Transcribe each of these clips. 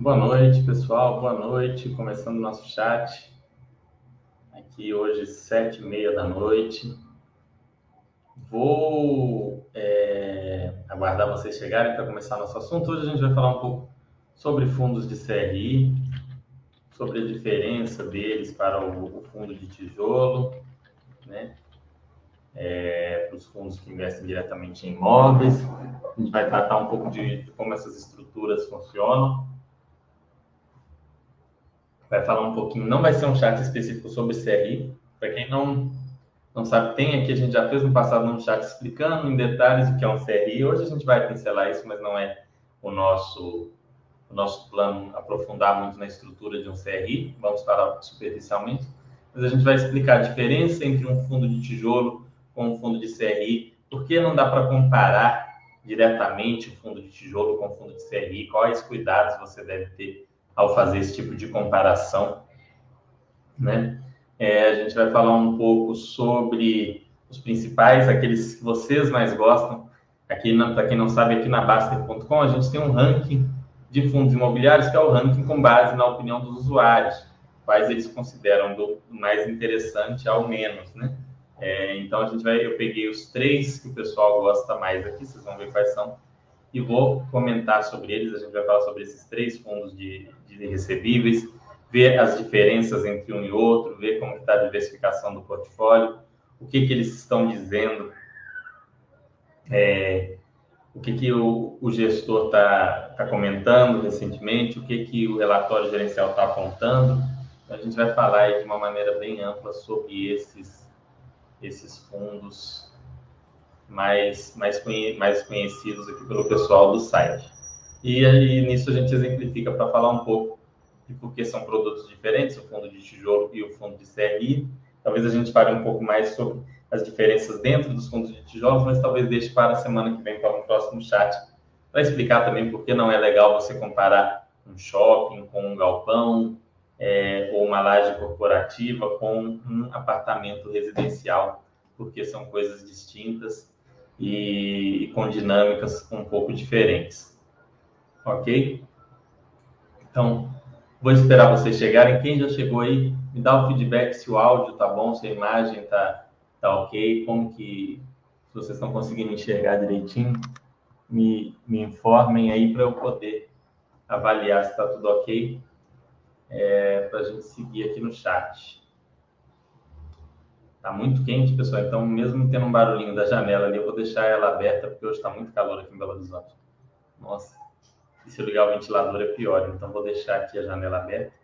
Boa noite, pessoal. Boa noite. Começando o nosso chat. Aqui hoje, sete e meia da noite. Vou é, aguardar vocês chegarem para começar nosso assunto. Hoje a gente vai falar um pouco sobre fundos de CRI, sobre a diferença deles para o, o fundo de tijolo, né? É, para os fundos que investem diretamente em imóveis. A gente vai tratar um pouco de, de como essas estruturas funcionam vai falar um pouquinho, não vai ser um chat específico sobre CRI, para quem não, não sabe, tem aqui, a gente já fez no passado um chat explicando em detalhes o que é um CRI, hoje a gente vai pincelar isso, mas não é o nosso, o nosso plano aprofundar muito na estrutura de um CRI, vamos falar superficialmente, mas a gente vai explicar a diferença entre um fundo de tijolo com um fundo de CRI, por que não dá para comparar diretamente o fundo de tijolo com o fundo de CRI, quais cuidados você deve ter ao fazer esse tipo de comparação, né? É, a gente vai falar um pouco sobre os principais, aqueles que vocês mais gostam. Aqui, para quem não sabe, aqui na Baster.com a gente tem um ranking de fundos imobiliários, que é o ranking com base na opinião dos usuários, quais eles consideram do mais interessante ao menos, né? É, então a gente vai, eu peguei os três que o pessoal gosta mais aqui, vocês vão ver quais são, e vou comentar sobre eles. A gente vai falar sobre esses três fundos de, de recebíveis, ver as diferenças entre um e outro, ver como está a diversificação do portfólio, o que, que eles estão dizendo, é, o que, que o, o gestor está tá comentando recentemente, o que, que o relatório gerencial está apontando. Então, a gente vai falar aí de uma maneira bem ampla sobre esses, esses fundos mais, mais, mais conhecidos aqui pelo pessoal do site. E aí, nisso a gente exemplifica para falar um pouco de por que são produtos diferentes, o fundo de tijolo e o fundo de CRI. Talvez a gente fale um pouco mais sobre as diferenças dentro dos fundos de tijolos, mas talvez deixe para a semana que vem para um próximo chat, para explicar também por que não é legal você comparar um shopping com um galpão, é, ou uma laje corporativa com um apartamento residencial, porque são coisas distintas e com dinâmicas um pouco diferentes ok? Então, vou esperar vocês chegarem. Quem já chegou aí, me dá o feedback se o áudio tá bom, se a imagem tá, tá ok, como que se vocês estão conseguindo enxergar direitinho, me, me informem aí para eu poder avaliar se está tudo ok, é, para a gente seguir aqui no chat. Tá muito quente, pessoal, então mesmo tendo um barulhinho da janela ali, eu vou deixar ela aberta, porque hoje está muito calor aqui em Belo Horizonte. Nossa. Se eu ligar o ventilador é pior, então vou deixar aqui a janela aberta.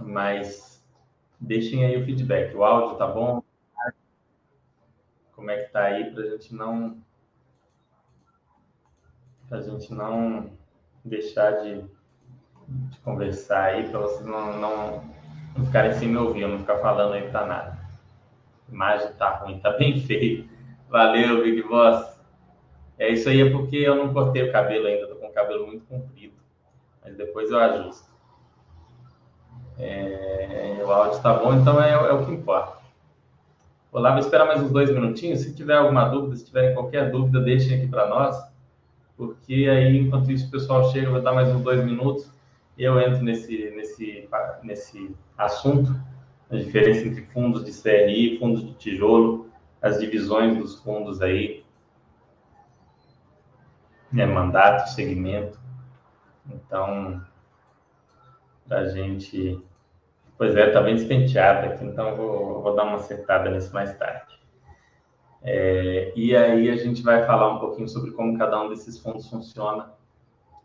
Mas deixem aí o feedback. O áudio tá bom? Como é que tá aí para a gente não para a gente não deixar de, de conversar aí, para vocês não, não, não ficarem sem me ouvir, não ficar falando aí para nada. A imagem tá ruim, tá bem feio. Valeu, Big Boss. É isso aí, é porque eu não cortei o cabelo ainda, tô com o cabelo muito comprido. Mas depois eu ajusto. É, o áudio está bom, então é, é, o que importa. Vou lá, vou esperar mais uns dois minutinhos. Se tiver alguma dúvida, se tiverem qualquer dúvida, deixem aqui para nós. Porque aí, enquanto isso, o pessoal chega, vou dar mais uns dois minutos e eu entro nesse, nesse, nesse assunto, a diferença entre fundos de CRI, fundos de tijolo, as divisões dos fundos aí, né, mandato, segmento. Então, a gente. Pois é, tá bem despenteado aqui, então vou, vou dar uma acertada nisso mais tarde. É, e aí a gente vai falar um pouquinho sobre como cada um desses fundos funciona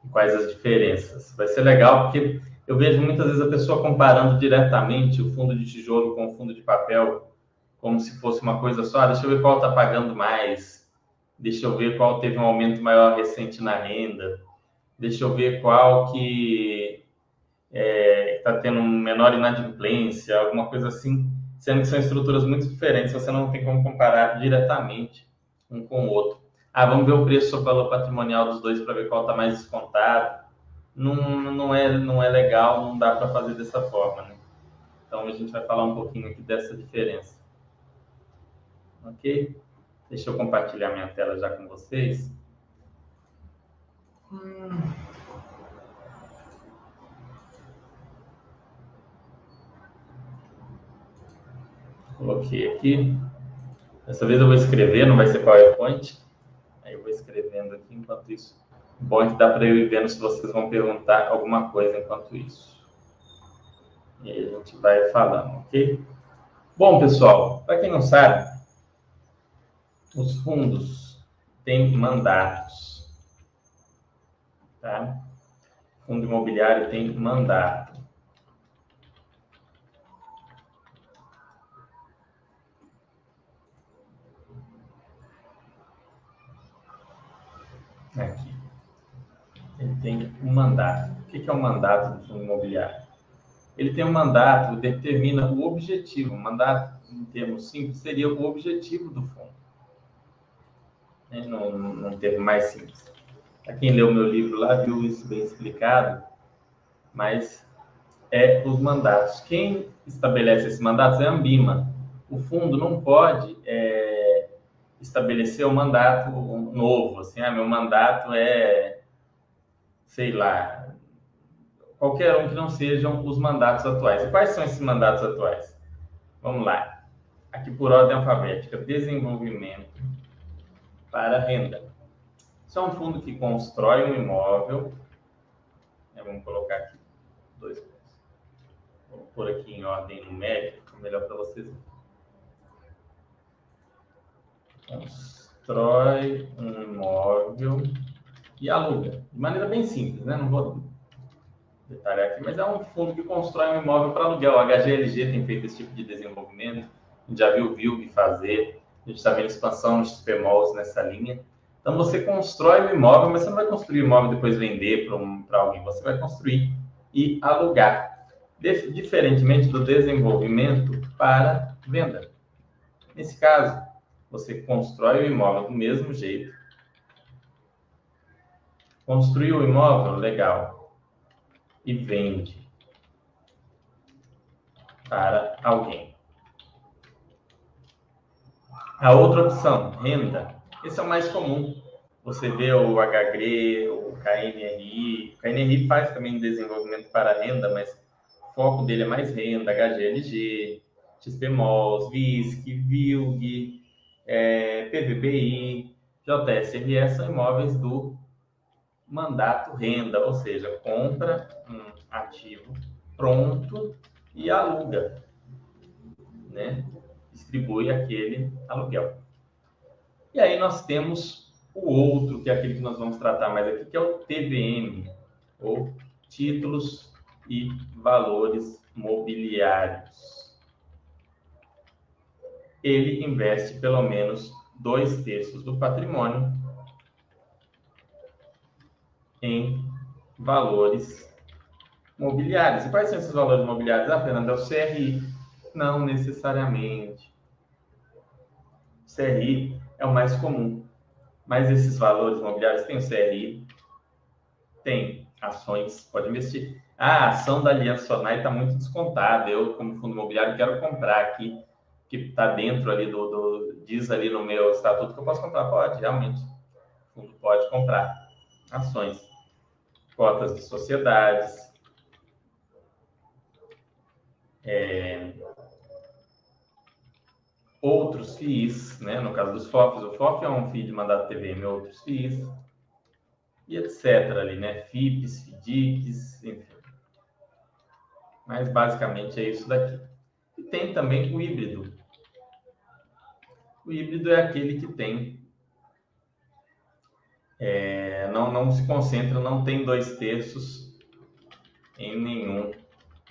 e quais as diferenças. Vai ser legal porque eu vejo muitas vezes a pessoa comparando diretamente o fundo de tijolo com o fundo de papel como se fosse uma coisa só. Ah, deixa eu ver qual está pagando mais, Deixa eu ver qual teve um aumento maior recente na renda. Deixa eu ver qual que está é, tá tendo menor inadimplência, alguma coisa assim. Sendo que são estruturas muito diferentes, você não tem como comparar diretamente um com o outro. Ah, vamos ver o preço sobre o valor patrimonial dos dois para ver qual está mais descontado. Não, não, é, não é legal, não dá para fazer dessa forma. Né? Então a gente vai falar um pouquinho aqui dessa diferença. Ok? Deixa eu compartilhar minha tela já com vocês. Coloquei aqui. Dessa vez eu vou escrever, não vai ser PowerPoint. Aí eu vou escrevendo aqui enquanto isso. Bom é que dá para eu ir vendo se vocês vão perguntar alguma coisa enquanto isso. E aí a gente vai falando, ok? Bom, pessoal, para quem não sabe, os fundos têm mandatos. Tá? Fundo imobiliário tem mandato. Aqui. Ele tem um mandato. O que é o um mandato do fundo imobiliário? Ele tem um mandato, determina o objetivo. O mandato, em termos simples, seria o objetivo do fundo. Né? Num, num termo mais simples. Para quem leu meu livro lá, viu isso bem explicado. Mas é os mandatos. Quem estabelece esses mandatos é a Ambima. O fundo não pode é, estabelecer um mandato novo, assim, ah, meu mandato é, sei lá, qualquer um que não sejam os mandatos atuais. E quais são esses mandatos atuais? Vamos lá. Aqui por ordem alfabética, desenvolvimento para renda. Isso é um fundo que constrói um imóvel. É, vamos colocar aqui dois pontos. Vou pôr aqui em ordem numérica, melhor para vocês. Constrói um imóvel e aluga. De maneira bem simples, né? Não vou detalhar aqui, mas é um fundo que constrói um imóvel para aluguel. A HGLG tem feito esse tipo de desenvolvimento. A gente já viu o VILG fazer. A gente está vendo expansão de XPMOLs nessa linha. Então, você constrói o imóvel, mas você não vai construir o imóvel e depois vender para um, alguém. Você vai construir e alugar. Diferentemente do desenvolvimento para venda. Nesse caso, você constrói o imóvel do mesmo jeito. Construiu o imóvel? Legal. E vende para alguém. A outra opção, renda. Esse é o mais comum. Você vê o HGRE, o KNRI. O KNRI faz também desenvolvimento para renda, mas o foco dele é mais renda, HGLG, XPMOS, VISC, VILG, é, PVBI, JSRE são imóveis do mandato renda, ou seja, compra um ativo pronto e aluga, né? Distribui aquele aluguel. E aí nós temos o outro, que é aquele que nós vamos tratar mais aqui, que é o TVM, ou Títulos e Valores Mobiliários ele investe pelo menos dois terços do patrimônio em valores mobiliários. E quais são esses valores mobiliários? Ah, Fernando, é o CRI. Não necessariamente. CRI é o mais comum. Mas esses valores mobiliários tem o CRI, tem ações, pode investir. Ah, a ação da Aliança Sonai está muito descontada. Eu, como fundo imobiliário, quero comprar aqui que está dentro ali do, do, diz ali no meu estatuto que eu posso comprar? Pode, realmente. O fundo pode comprar ações, cotas de sociedades, é, outros FIIs, né? no caso dos FOFs, o FOF é um FII de mandato TVM, outros FIIs, e etc. ali, né? FIPs, FIDICs, enfim. Mas basicamente é isso daqui. E tem também o híbrido, o híbrido é aquele que tem é, não, não se concentra, não tem dois terços em nenhum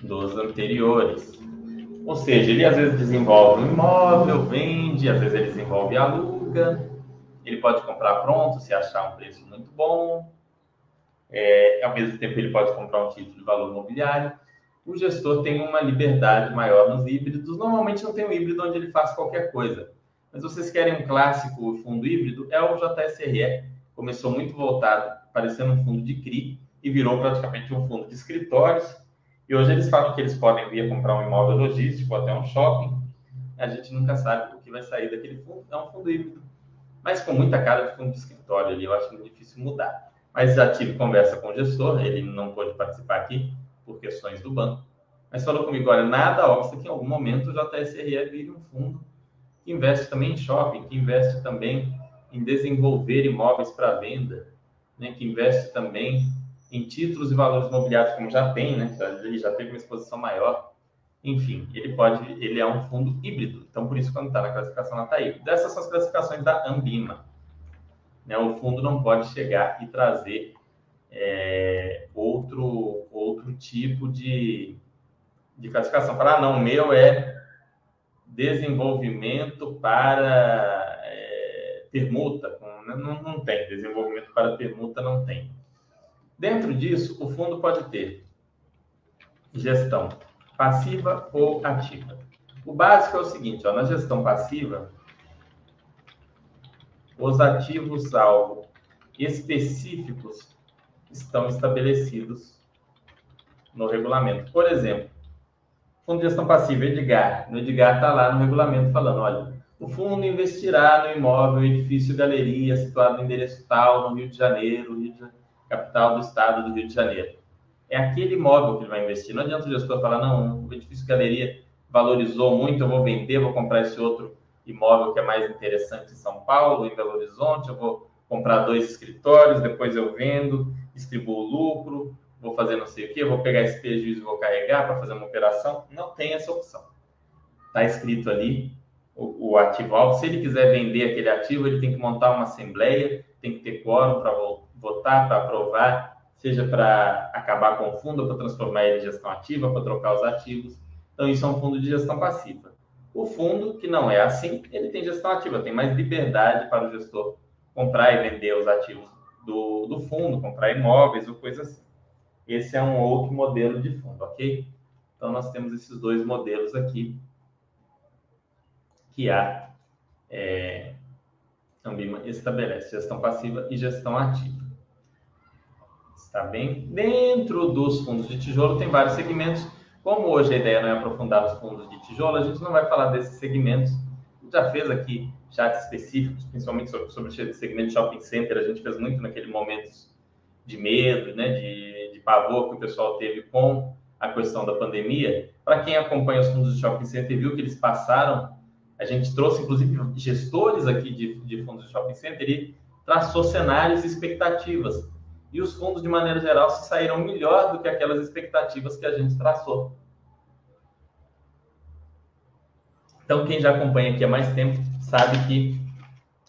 dos anteriores. Ou seja, ele às vezes desenvolve um imóvel, vende, às vezes ele desenvolve aluga. Ele pode comprar pronto se achar um preço muito bom. É, ao mesmo tempo, ele pode comprar um título de valor imobiliário. O gestor tem uma liberdade maior nos híbridos. Normalmente não tem um híbrido onde ele faz qualquer coisa. Mas vocês querem um clássico fundo híbrido? É o JSRE. Começou muito voltado, parecendo um fundo de CRI, e virou praticamente um fundo de escritórios. E hoje eles falam que eles podem vir comprar um imóvel logístico, até um shopping. A gente nunca sabe o que vai sair daquele fundo. É um fundo híbrido. Mas com muita cara de fundo de escritório ali, eu acho muito difícil mudar. Mas já tive conversa com o gestor, ele não pôde participar aqui por questões do banco. Mas falou comigo, olha, nada obsta que em algum momento o JSRE vire um fundo que investe também em shopping, que investe também em desenvolver imóveis para venda, né, que investe também em títulos e valores imobiliários, como já tem, né, ele já teve uma exposição maior. Enfim, ele pode, ele é um fundo híbrido. Então, por isso, quando está na classificação, ela está híbrido. Essas são as classificações da Ambima. Né, o fundo não pode chegar e trazer é, outro, outro tipo de, de classificação. Falar, ah, não, o meu é desenvolvimento para é, permuta. Não, não tem, desenvolvimento para permuta não tem. Dentro disso, o fundo pode ter gestão passiva ou ativa. O básico é o seguinte, ó, na gestão passiva, os ativos alvo específicos estão estabelecidos no regulamento. Por exemplo, Fundo de Gestão Passiva, Edgar. No Edgar está lá no regulamento falando, olha, o fundo investirá no imóvel, edifício galeria, situado no endereço tal, no Rio de Janeiro, Rio de... capital do estado do Rio de Janeiro. É aquele imóvel que ele vai investir. Não adianta o gestor falar, não, o edifício galeria valorizou muito, eu vou vender, vou comprar esse outro imóvel que é mais interessante em São Paulo, em Belo Horizonte, eu vou comprar dois escritórios, depois eu vendo, distribuo o lucro, vou fazer não sei o que, vou pegar esse prejuízo e vou carregar para fazer uma operação. Não tem essa opção. Está escrito ali o, o ativo. Se ele quiser vender aquele ativo, ele tem que montar uma assembleia, tem que ter quórum para votar, para aprovar, seja para acabar com o fundo, para transformar ele em gestão ativa, para trocar os ativos. Então, isso é um fundo de gestão passiva. O fundo, que não é assim, ele tem gestão ativa, tem mais liberdade para o gestor comprar e vender os ativos do, do fundo, comprar imóveis ou coisa assim. Esse é um outro modelo de fundo, ok? Então, nós temos esses dois modelos aqui que a é, Ambima estabelece, gestão passiva e gestão ativa. Está bem? Dentro dos fundos de tijolo tem vários segmentos. Como hoje a ideia não é aprofundar os fundos de tijolo, a gente não vai falar desses segmentos. Já fez aqui chats específicos, principalmente sobre, sobre o segmento shopping center. A gente fez muito naquele momento de medo, né, de, de pavor que o pessoal teve com a questão da pandemia. Para quem acompanha os fundos de shopping center viu que eles passaram, a gente trouxe inclusive gestores aqui de, de fundos de shopping center e traçou cenários e expectativas. E os fundos, de maneira geral, se saíram melhor do que aquelas expectativas que a gente traçou. Então, quem já acompanha aqui há mais tempo sabe que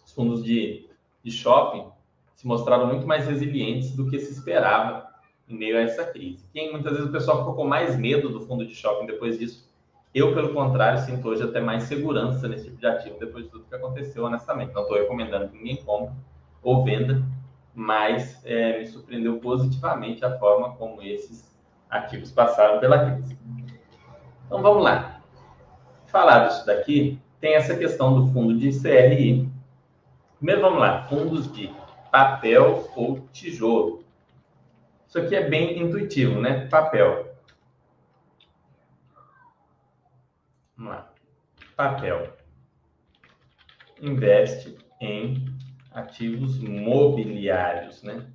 os fundos de, de shopping se mostraram muito mais resilientes do que se esperava em meio a essa crise. Quem muitas vezes o pessoal ficou com mais medo do fundo de shopping depois disso. Eu, pelo contrário, sinto hoje até mais segurança nesse tipo de ativo depois de tudo que aconteceu, honestamente. Não estou recomendando que ninguém compre ou venda, mas é, me surpreendeu positivamente a forma como esses ativos passaram pela crise. Então vamos lá. Falar disso daqui, tem essa questão do fundo de CRI. Primeiro vamos lá, fundos de papel ou tijolo. Isso aqui é bem intuitivo, né? Papel. Vamos lá. Papel. Investe em ativos mobiliários, né?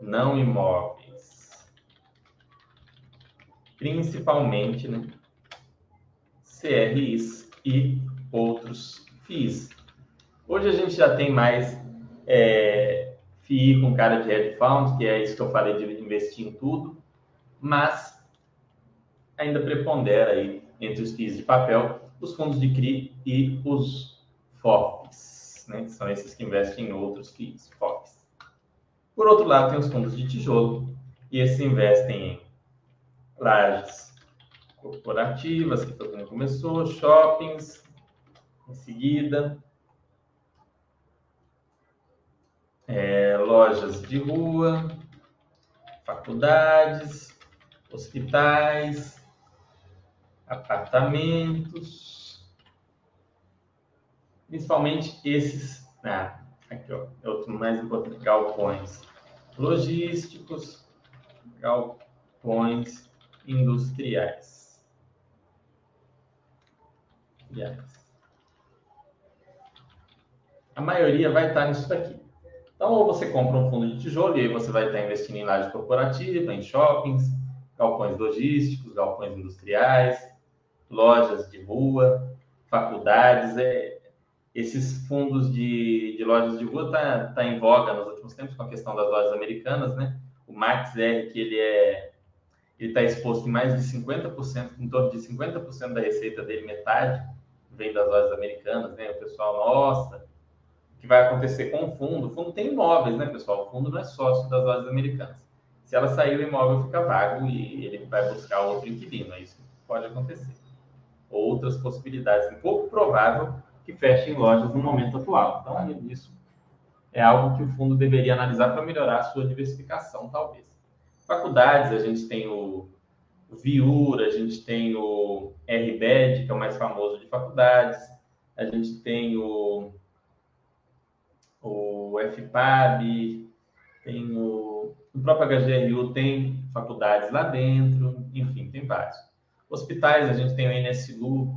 Não imóveis. Principalmente, né? CRIs e outros FIIs. Hoje a gente já tem mais é, FII com cara de hedge funds, que é isso que eu falei de investir em tudo, mas ainda prepondera aí entre os FIIs de papel, os fundos de CRI e os FOFs, né, que são esses que investem em outros FIIs, FOFs. Por outro lado, tem os fundos de tijolo, e esses investem em lajes corporativas, que todo mundo começou, shoppings, em seguida, é, lojas de rua, faculdades, hospitais, apartamentos, principalmente esses, ah, aqui ó, é outro mais importante, galpões logísticos, galpões industriais. A maioria vai estar nisso daqui. Então, ou você compra um fundo de tijolo e aí você vai estar investindo em laje corporativa, em shoppings, galpões logísticos, galpões industriais, lojas de rua, faculdades. É, esses fundos de, de lojas de rua está tá em voga nos últimos tempos com a questão das lojas americanas, né? O Max R, que ele é ele está exposto em mais de 50%, em torno de 50% da receita dele, metade vem das lojas americanas, né? O pessoal, nossa, o que vai acontecer com o fundo? O fundo tem imóveis, né, pessoal? O fundo não é sócio das lojas americanas. Se ela sair, o imóvel fica vago e ele vai buscar outro inquilino. É isso que pode acontecer. Outras possibilidades. Um pouco provável que fechem lojas no momento atual. Então, isso é algo que o fundo deveria analisar para melhorar a sua diversificação, talvez. Faculdades, a gente tem o, o Viura, a gente tem o RBED, que é o mais famoso de faculdades, a gente tem o, o FPAB, tem o, o próprio HGRU tem faculdades lá dentro, enfim, tem vários. Hospitais, a gente tem o NSU,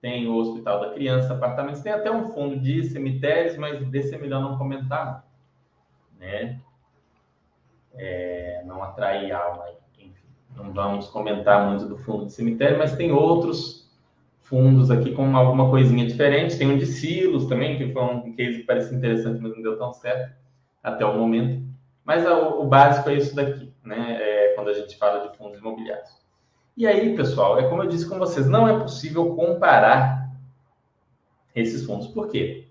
tem o Hospital da Criança, apartamentos, tem até um fundo de cemitérios, mas desse é melhor não comentar, né? é, não atrair alma. Enfim, não vamos comentar muito do fundo de cemitério, mas tem outros fundos aqui com alguma coisinha diferente. Tem um de silos também, que foi um case que parece interessante, mas não deu tão certo até o momento. Mas o, o básico é isso daqui, né? É, quando a gente fala de fundos imobiliários. E aí, pessoal, é como eu disse com vocês, não é possível comparar esses fundos. Por quê?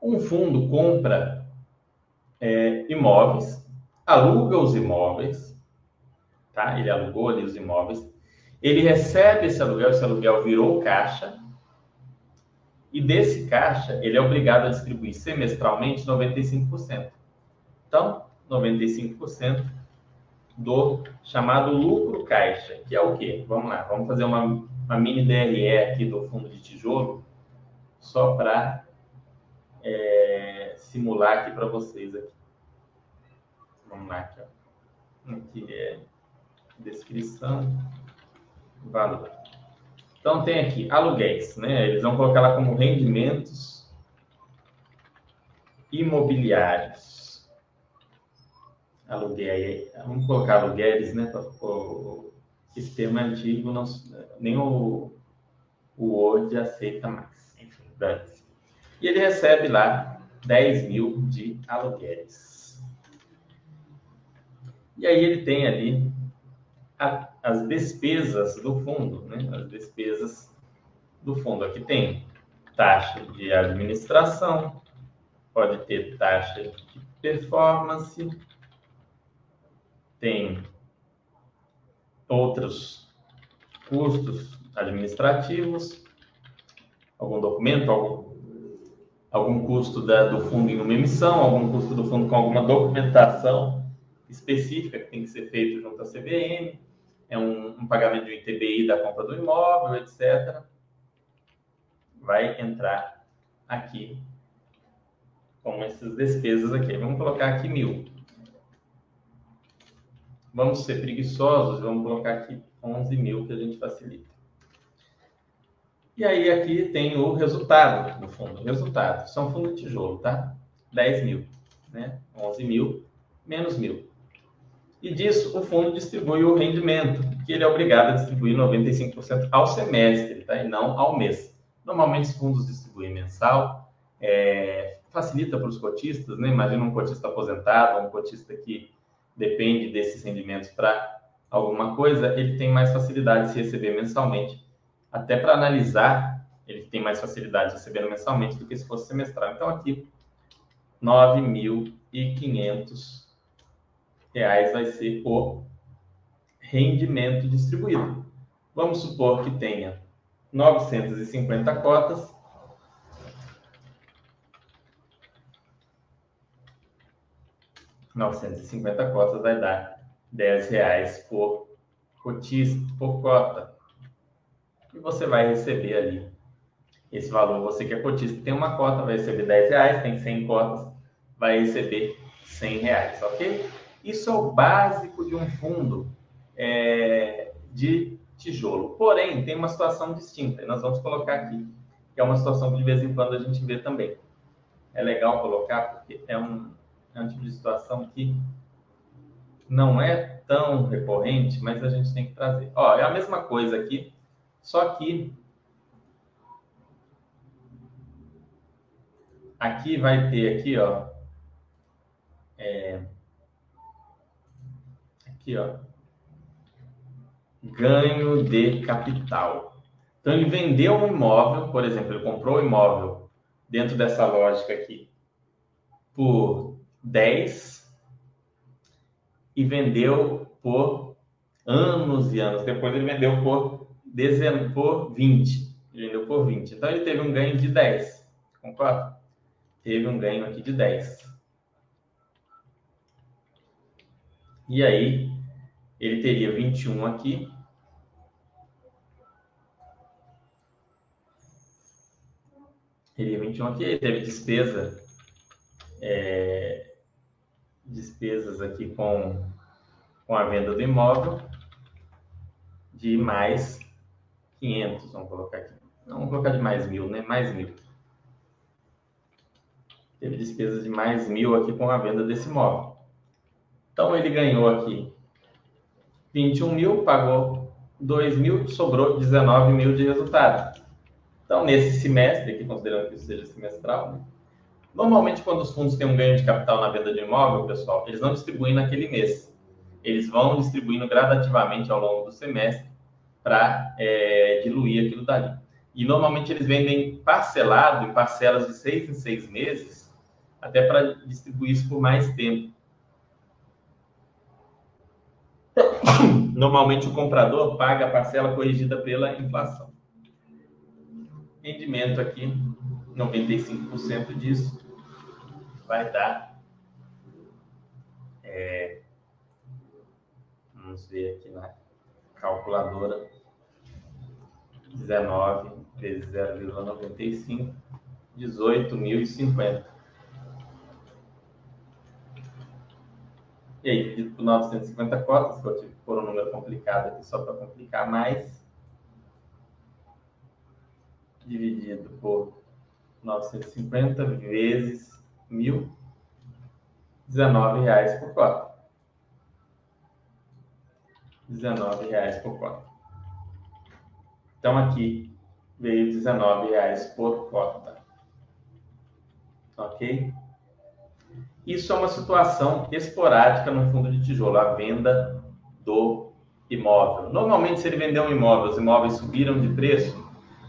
Um fundo compra é, imóveis aluga os imóveis, tá? Ele alugou ali os imóveis, ele recebe esse aluguel, esse aluguel virou caixa, e desse caixa ele é obrigado a distribuir semestralmente 95%. Então, 95% do chamado lucro caixa, que é o quê? Vamos lá, vamos fazer uma, uma mini DRE aqui do fundo de tijolo, só para é, simular aqui para vocês aqui. Vamos lá, aqui, ó. aqui é descrição, valor. Então tem aqui aluguéis, né? Eles vão colocar lá como rendimentos imobiliários. Aluguel, vamos colocar aluguéis, né? O, é antigo, não, nem o, o Word aceita mais. Enfim, E ele recebe lá 10 mil de aluguéis. E aí ele tem ali a, as despesas do fundo, né? As despesas do fundo. Aqui tem taxa de administração, pode ter taxa de performance, tem outros custos administrativos, algum documento, algum, algum custo da, do fundo em uma emissão, algum custo do fundo com alguma documentação específica que tem que ser feita junto à CVM, é um, um pagamento de ITBI da compra do imóvel, etc. Vai entrar aqui com essas despesas aqui. Vamos colocar aqui mil. Vamos ser preguiçosos, vamos colocar aqui 11 mil que a gente facilita. E aí aqui tem o resultado do fundo. Resultado, são fundo de tijolo, tá? 10 mil, né? 11 mil menos mil. E disso, o fundo distribui o rendimento, que ele é obrigado a distribuir 95% ao semestre, tá? e não ao mês. Normalmente, os fundos distribuem mensal, é, facilita para os cotistas, né? Imagina um cotista aposentado, um cotista que depende desses rendimentos para alguma coisa, ele tem mais facilidade de se receber mensalmente. Até para analisar, ele tem mais facilidade de receber mensalmente do que se fosse semestral. Então, aqui, 9.500 reais vai ser o rendimento distribuído. Vamos supor que tenha 950 cotas. Cinquenta cotas vai dar 10 reais por cotista, por cota. E você vai receber ali esse valor. Você que é cotista tem uma cota, vai receber 10 reais, tem 100 cotas, vai receber 100 reais, ok? Isso é o básico de um fundo é, de tijolo. Porém, tem uma situação distinta, e nós vamos colocar aqui, que é uma situação que de vez em quando a gente vê também. É legal colocar, porque é um, é um tipo de situação que não é tão recorrente, mas a gente tem que trazer. Ó, é a mesma coisa aqui, só que aqui vai ter aqui, ó, é, aqui, ó, ganho de capital. Então ele vendeu um imóvel, por exemplo, ele comprou o um imóvel dentro dessa lógica aqui por 10 e vendeu por anos e anos. Depois ele vendeu por, por 20. Ele vendeu por 20. Então ele teve um ganho de 10. Concorda? Teve um ganho aqui de 10. E aí, ele teria 21 aqui. Teria 21 aqui, ele teve despesa é, despesas aqui com, com a venda do imóvel de mais 500, vamos colocar aqui. Não, vamos colocar de mais mil, né? Mais mil. Teve despesas de mais mil aqui com a venda desse imóvel. Então, ele ganhou aqui 21 mil, pagou 2 mil, sobrou 19 mil de resultado. Então, nesse semestre, aqui considerando que isso seja semestral, né? Normalmente, quando os fundos têm um ganho de capital na venda de imóvel, pessoal, eles não distribuem naquele mês. Eles vão distribuindo gradativamente ao longo do semestre para é, diluir aquilo dali. E normalmente eles vendem parcelado em parcelas de seis em seis meses, até para distribuir isso por mais tempo. Normalmente o comprador paga a parcela corrigida pela inflação. Rendimento aqui, 95% disso vai dar. É, vamos ver aqui na calculadora. 19 vezes 0,95, 18.050. E aí, dividido por 950 cotas, que eu um número complicado aqui só para complicar mais. Dividido por 950 vezes mil, reais por cota. reais por cota. Então aqui veio reais por cota. Ok? Isso é uma situação esporádica no fundo de tijolo, a venda do imóvel. Normalmente, se ele vender um imóvel, os imóveis subiram de preço,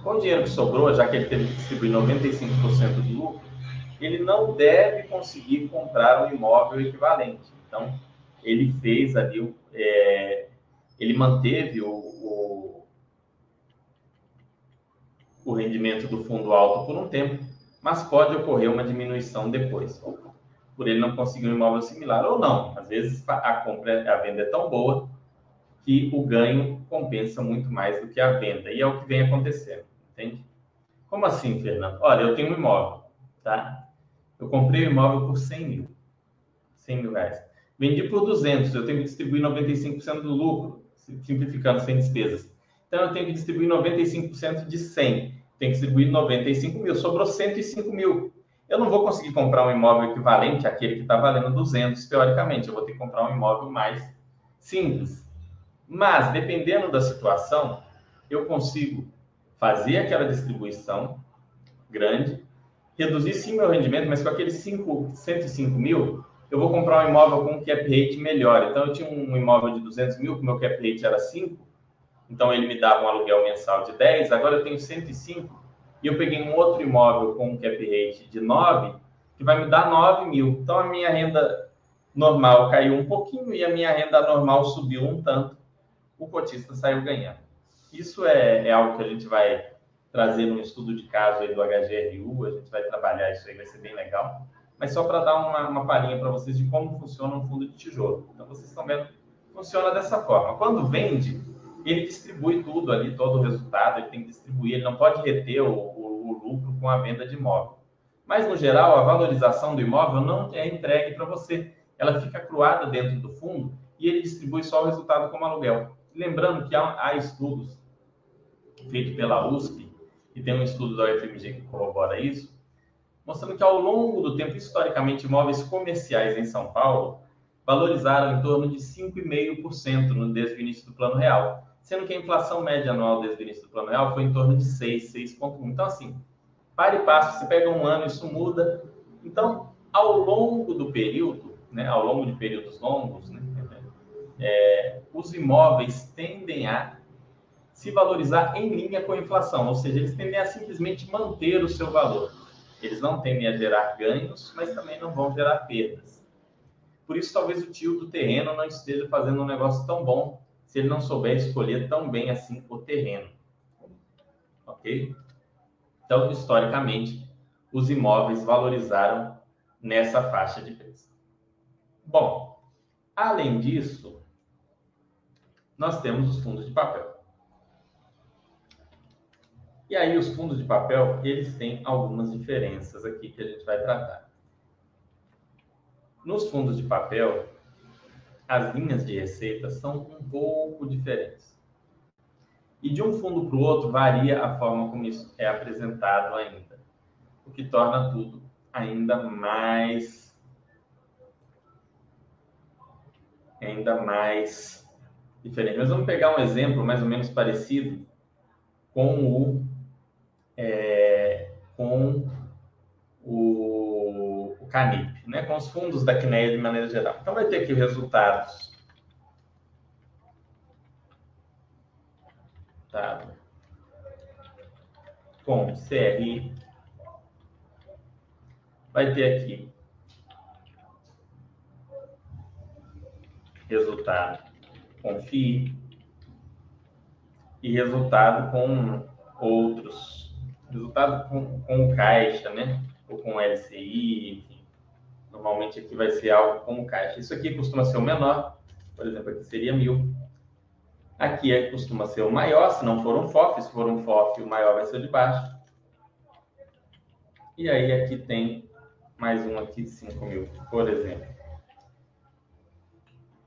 com o dinheiro que sobrou, já que ele teve que distribuir 95% do lucro, ele não deve conseguir comprar um imóvel equivalente. Então, ele fez ali, é, ele manteve o, o, o rendimento do fundo alto por um tempo, mas pode ocorrer uma diminuição depois, por ele não conseguir um imóvel similar ou não. Às vezes a compra, a venda é tão boa que o ganho compensa muito mais do que a venda, e é o que vem acontecendo, entende? Como assim, Fernando? Olha, eu tenho um imóvel, tá? Eu comprei o imóvel por 100 mil. 100 mil reais. Vendi por 200, eu tenho que distribuir 95% do lucro, simplificando, sem despesas. Então, eu tenho que distribuir 95% de 100. Tenho que distribuir 95 mil, sobrou 105 mil. Eu não vou conseguir comprar um imóvel equivalente àquele que está valendo 200, teoricamente. Eu vou ter que comprar um imóvel mais simples. Mas, dependendo da situação, eu consigo fazer aquela distribuição grande reduzir sim meu rendimento, mas com aqueles 5, 105 mil, eu vou comprar um imóvel com um cap rate melhor. Então, eu tinha um imóvel de 200 mil, que meu cap rate era 5, então ele me dava um aluguel mensal de 10, agora eu tenho 105, e eu peguei um outro imóvel com um cap rate de 9, que vai me dar 9 mil. Então, a minha renda normal caiu um pouquinho e a minha renda normal subiu um tanto. O cotista saiu ganhando. Isso é, é algo que a gente vai trazer um estudo de caso aí do HGRU, a gente vai trabalhar isso aí, vai ser bem legal. Mas só para dar uma, uma palhinha para vocês de como funciona um fundo de tijolo. Então, vocês estão vendo, funciona dessa forma. Quando vende, ele distribui tudo ali, todo o resultado, ele tem que distribuir, ele não pode reter o, o, o lucro com a venda de imóvel. Mas, no geral, a valorização do imóvel não é entregue para você. Ela fica cruada dentro do fundo e ele distribui só o resultado como aluguel. Lembrando que há, há estudos feitos pela USP e tem um estudo da UFMG que corrobora isso, mostrando que ao longo do tempo, historicamente, imóveis comerciais em São Paulo valorizaram em torno de 5,5% no desde o início do plano real, sendo que a inflação média anual desde o início do plano real foi em torno de 6, 6,1. Então, assim, para e passo, você pega um ano, isso muda. Então, ao longo do período, né, ao longo de períodos longos, né, é, os imóveis tendem a se valorizar em linha com a inflação, ou seja, eles tendem a simplesmente manter o seu valor. Eles não tendem a gerar ganhos, mas também não vão gerar perdas. Por isso, talvez o tio do terreno não esteja fazendo um negócio tão bom se ele não souber escolher tão bem assim o terreno. Ok? Então, historicamente, os imóveis valorizaram nessa faixa de preço. Bom, além disso, nós temos os fundos de papel. E aí os fundos de papel, eles têm algumas diferenças aqui que a gente vai tratar. Nos fundos de papel, as linhas de receita são um pouco diferentes. E de um fundo para o outro varia a forma como isso é apresentado ainda, o que torna tudo ainda mais ainda mais diferente. Mas vamos pegar um exemplo mais ou menos parecido com o é, com o, o Canip, né? com os fundos da CNEA de maneira geral. Então, vai ter aqui resultados. Tá. Com CRI. Vai ter aqui resultado com FII e resultado com outros resultado com, com caixa, né? Ou com LCI, enfim. Normalmente aqui vai ser algo com caixa. Isso aqui costuma ser o menor, por exemplo, aqui seria mil. Aqui é, costuma ser o maior, se não for um FOF. Se for um FOF, o maior vai ser o de baixo. E aí aqui tem mais um aqui de 5 mil, por exemplo.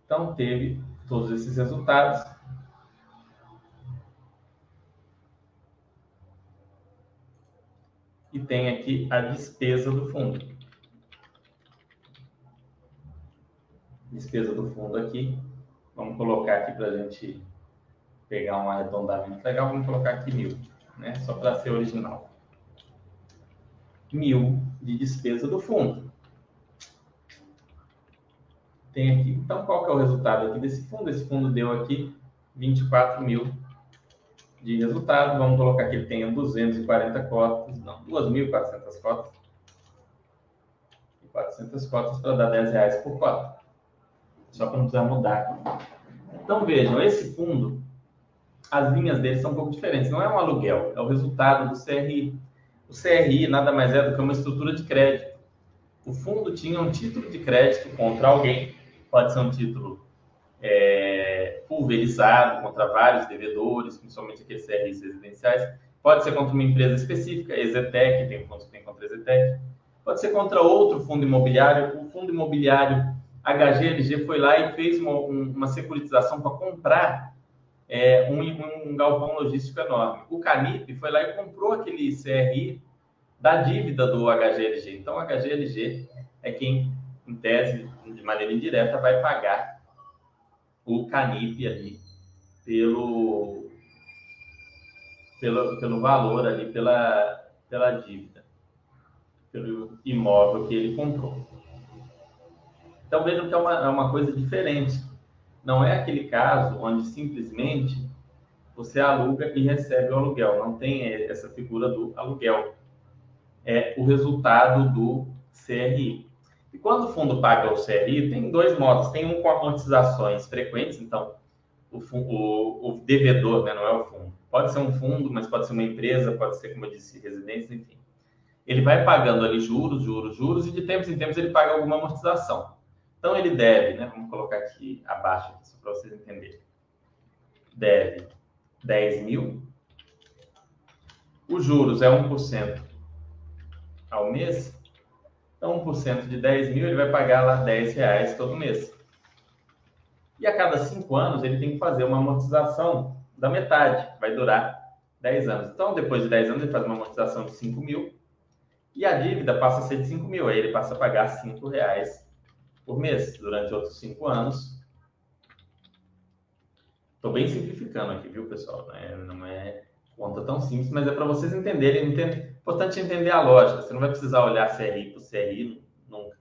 Então, teve todos esses resultados. E tem aqui a despesa do fundo. Despesa do fundo aqui. Vamos colocar aqui para a gente pegar um arredondamento legal. Vamos colocar aqui mil, né? Só para ser original. Mil de despesa do fundo. Tem aqui. Então, qual que é o resultado aqui desse fundo? Esse fundo deu aqui 24 mil de resultado. Vamos colocar que ele tenha 240 cotas, não, 2.400 cotas. E 400 cotas para dar 10 reais por cota. Só para não precisar mudar. Então vejam, esse fundo, as linhas dele são um pouco diferentes. Não é um aluguel, é o resultado do CRI. O CRI nada mais é do que uma estrutura de crédito. O fundo tinha um título de crédito contra alguém, pode ser um título é, pulverizado contra vários devedores, principalmente aqueles CRIs residenciais. Pode ser contra uma empresa específica, Exetec, tem fundos que tem contra Exetec. Pode ser contra outro fundo imobiliário. O fundo imobiliário HGLG foi lá e fez uma, uma securitização para comprar é, um, um, galpão logístico enorme. O Canip foi lá e comprou aquele CRI da dívida do HGLG. Então, o HGLG é quem, em tese, de maneira indireta, vai pagar o Canip ali pelo, pelo, pelo valor ali, pela, pela dívida, pelo imóvel que ele comprou. Então vejam que é uma, é uma coisa diferente. Não é aquele caso onde simplesmente você aluga e recebe o aluguel. Não tem essa figura do aluguel. É o resultado do CRI. E quando o fundo paga o CRI, tem dois modos. Tem um com amortizações frequentes, então o, o, o devedor, né, não é o fundo. Pode ser um fundo, mas pode ser uma empresa, pode ser, como eu disse, residência, enfim. Ele vai pagando ali juros, juros, juros, e de tempos em tempos ele paga alguma amortização. Então ele deve, né? Vamos colocar aqui abaixo, só para vocês entenderem. Deve 10 mil. Os juros é 1% ao mês. Então, 1% de 10 mil, ele vai pagar lá 10 reais todo mês. E a cada 5 anos, ele tem que fazer uma amortização da metade, vai durar 10 anos. Então, depois de 10 anos, ele faz uma amortização de 5 mil e a dívida passa a ser de 5 mil. Aí ele passa a pagar 5 reais por mês durante outros cinco anos. Estou bem simplificando aqui, viu, pessoal? Não é, é conta tão simples, mas é para vocês entenderem. É importante entender a lógica. Você não vai precisar olhar CRI por CRI nunca.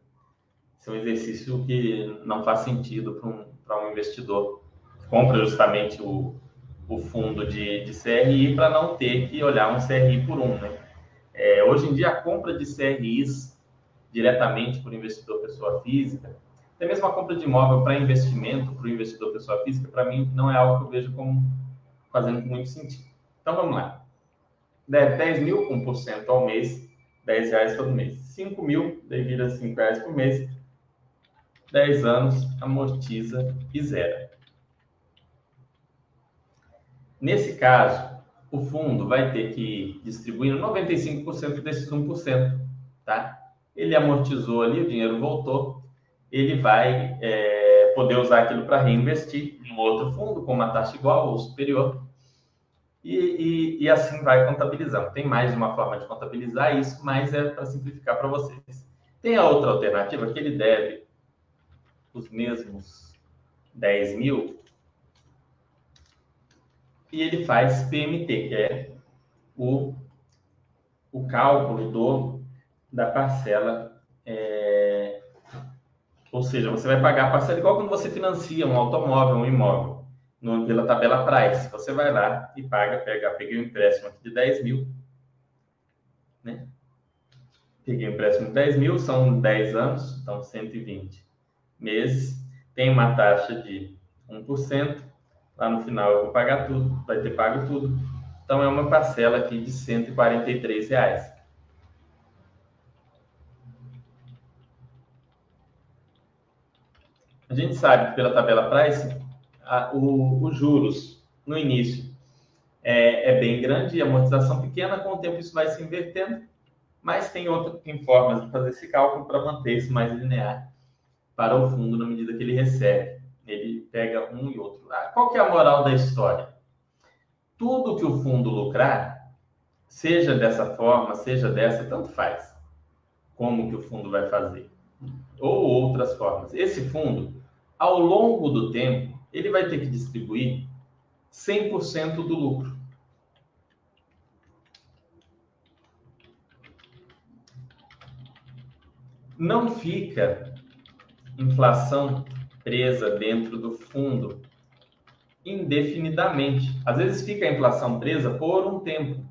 Esse é um exercício que não faz sentido para um, um investidor que compra justamente o, o fundo de, de CRI para não ter que olhar um CRI por um. Né? É, hoje em dia, a compra de CRIs diretamente por investidor pessoa física, até mesmo a compra de imóvel para investimento para o investidor pessoa física, para mim, não é algo que eu vejo como fazendo muito sentido. Então, vamos lá. 10 mil, 1% ao mês, 10 reais todo mês. 5 mil, devira 5 reais por mês. 10 anos, amortiza e zera. Nesse caso, o fundo vai ter que distribuir 95% desses 1%, tá? Ele amortizou ali, o dinheiro voltou, ele vai é, poder usar aquilo para reinvestir em outro fundo com uma taxa igual ou superior, e, e, e, assim vai contabilizando. Tem mais uma forma de contabilizar isso, mas é para simplificar para vocês. Tem a outra alternativa que ele deve os mesmos 10 mil e ele faz PMT, que é o, o cálculo do, da parcela. É, ou seja, você vai pagar a parcela igual quando você financia um automóvel, um imóvel, no, pela tabela Price. Você vai lá e paga, pega, peguei um empréstimo aqui de 10 mil, né? Peguei um empréstimo de 10 mil, são 10 anos, então 120 meses, tem uma taxa de 1%, Lá no final eu vou pagar tudo, vai ter pago tudo. Então é uma parcela aqui de 143 reais. A gente sabe que pela tabela price, os juros no início é, é, bem grande e a amortização pequena, com o tempo isso vai se invertendo, mas tem outras formas de fazer esse cálculo para manter isso mais linear para o fundo na medida que ele recebe. Ele pega um e outro. Ah, qual que é a moral da história? Tudo que o fundo lucrar, seja dessa forma, seja dessa, tanto faz. Como que o fundo vai fazer? Ou outras formas. Esse fundo, ao longo do tempo, ele vai ter que distribuir 100% do lucro. Não fica inflação presa dentro do fundo indefinidamente. Às vezes fica a inflação presa por um tempo.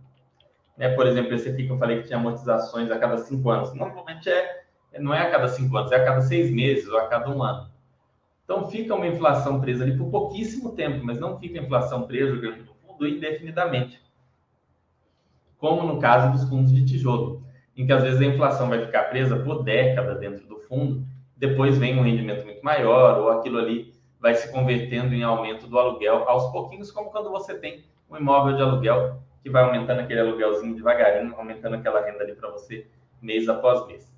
Né? Por exemplo, esse aqui que eu falei que tinha amortizações a cada cinco anos. Normalmente é, não é a cada cinco anos, é a cada seis meses ou a cada um ano. Então fica uma inflação presa ali por pouquíssimo tempo, mas não fica a inflação presa dentro do fundo indefinidamente. Como no caso dos fundos de tijolo, em que às vezes a inflação vai ficar presa por década dentro do fundo depois vem um rendimento muito maior, ou aquilo ali vai se convertendo em aumento do aluguel aos pouquinhos, como quando você tem um imóvel de aluguel que vai aumentando aquele aluguelzinho devagarinho, aumentando aquela renda ali para você mês após mês.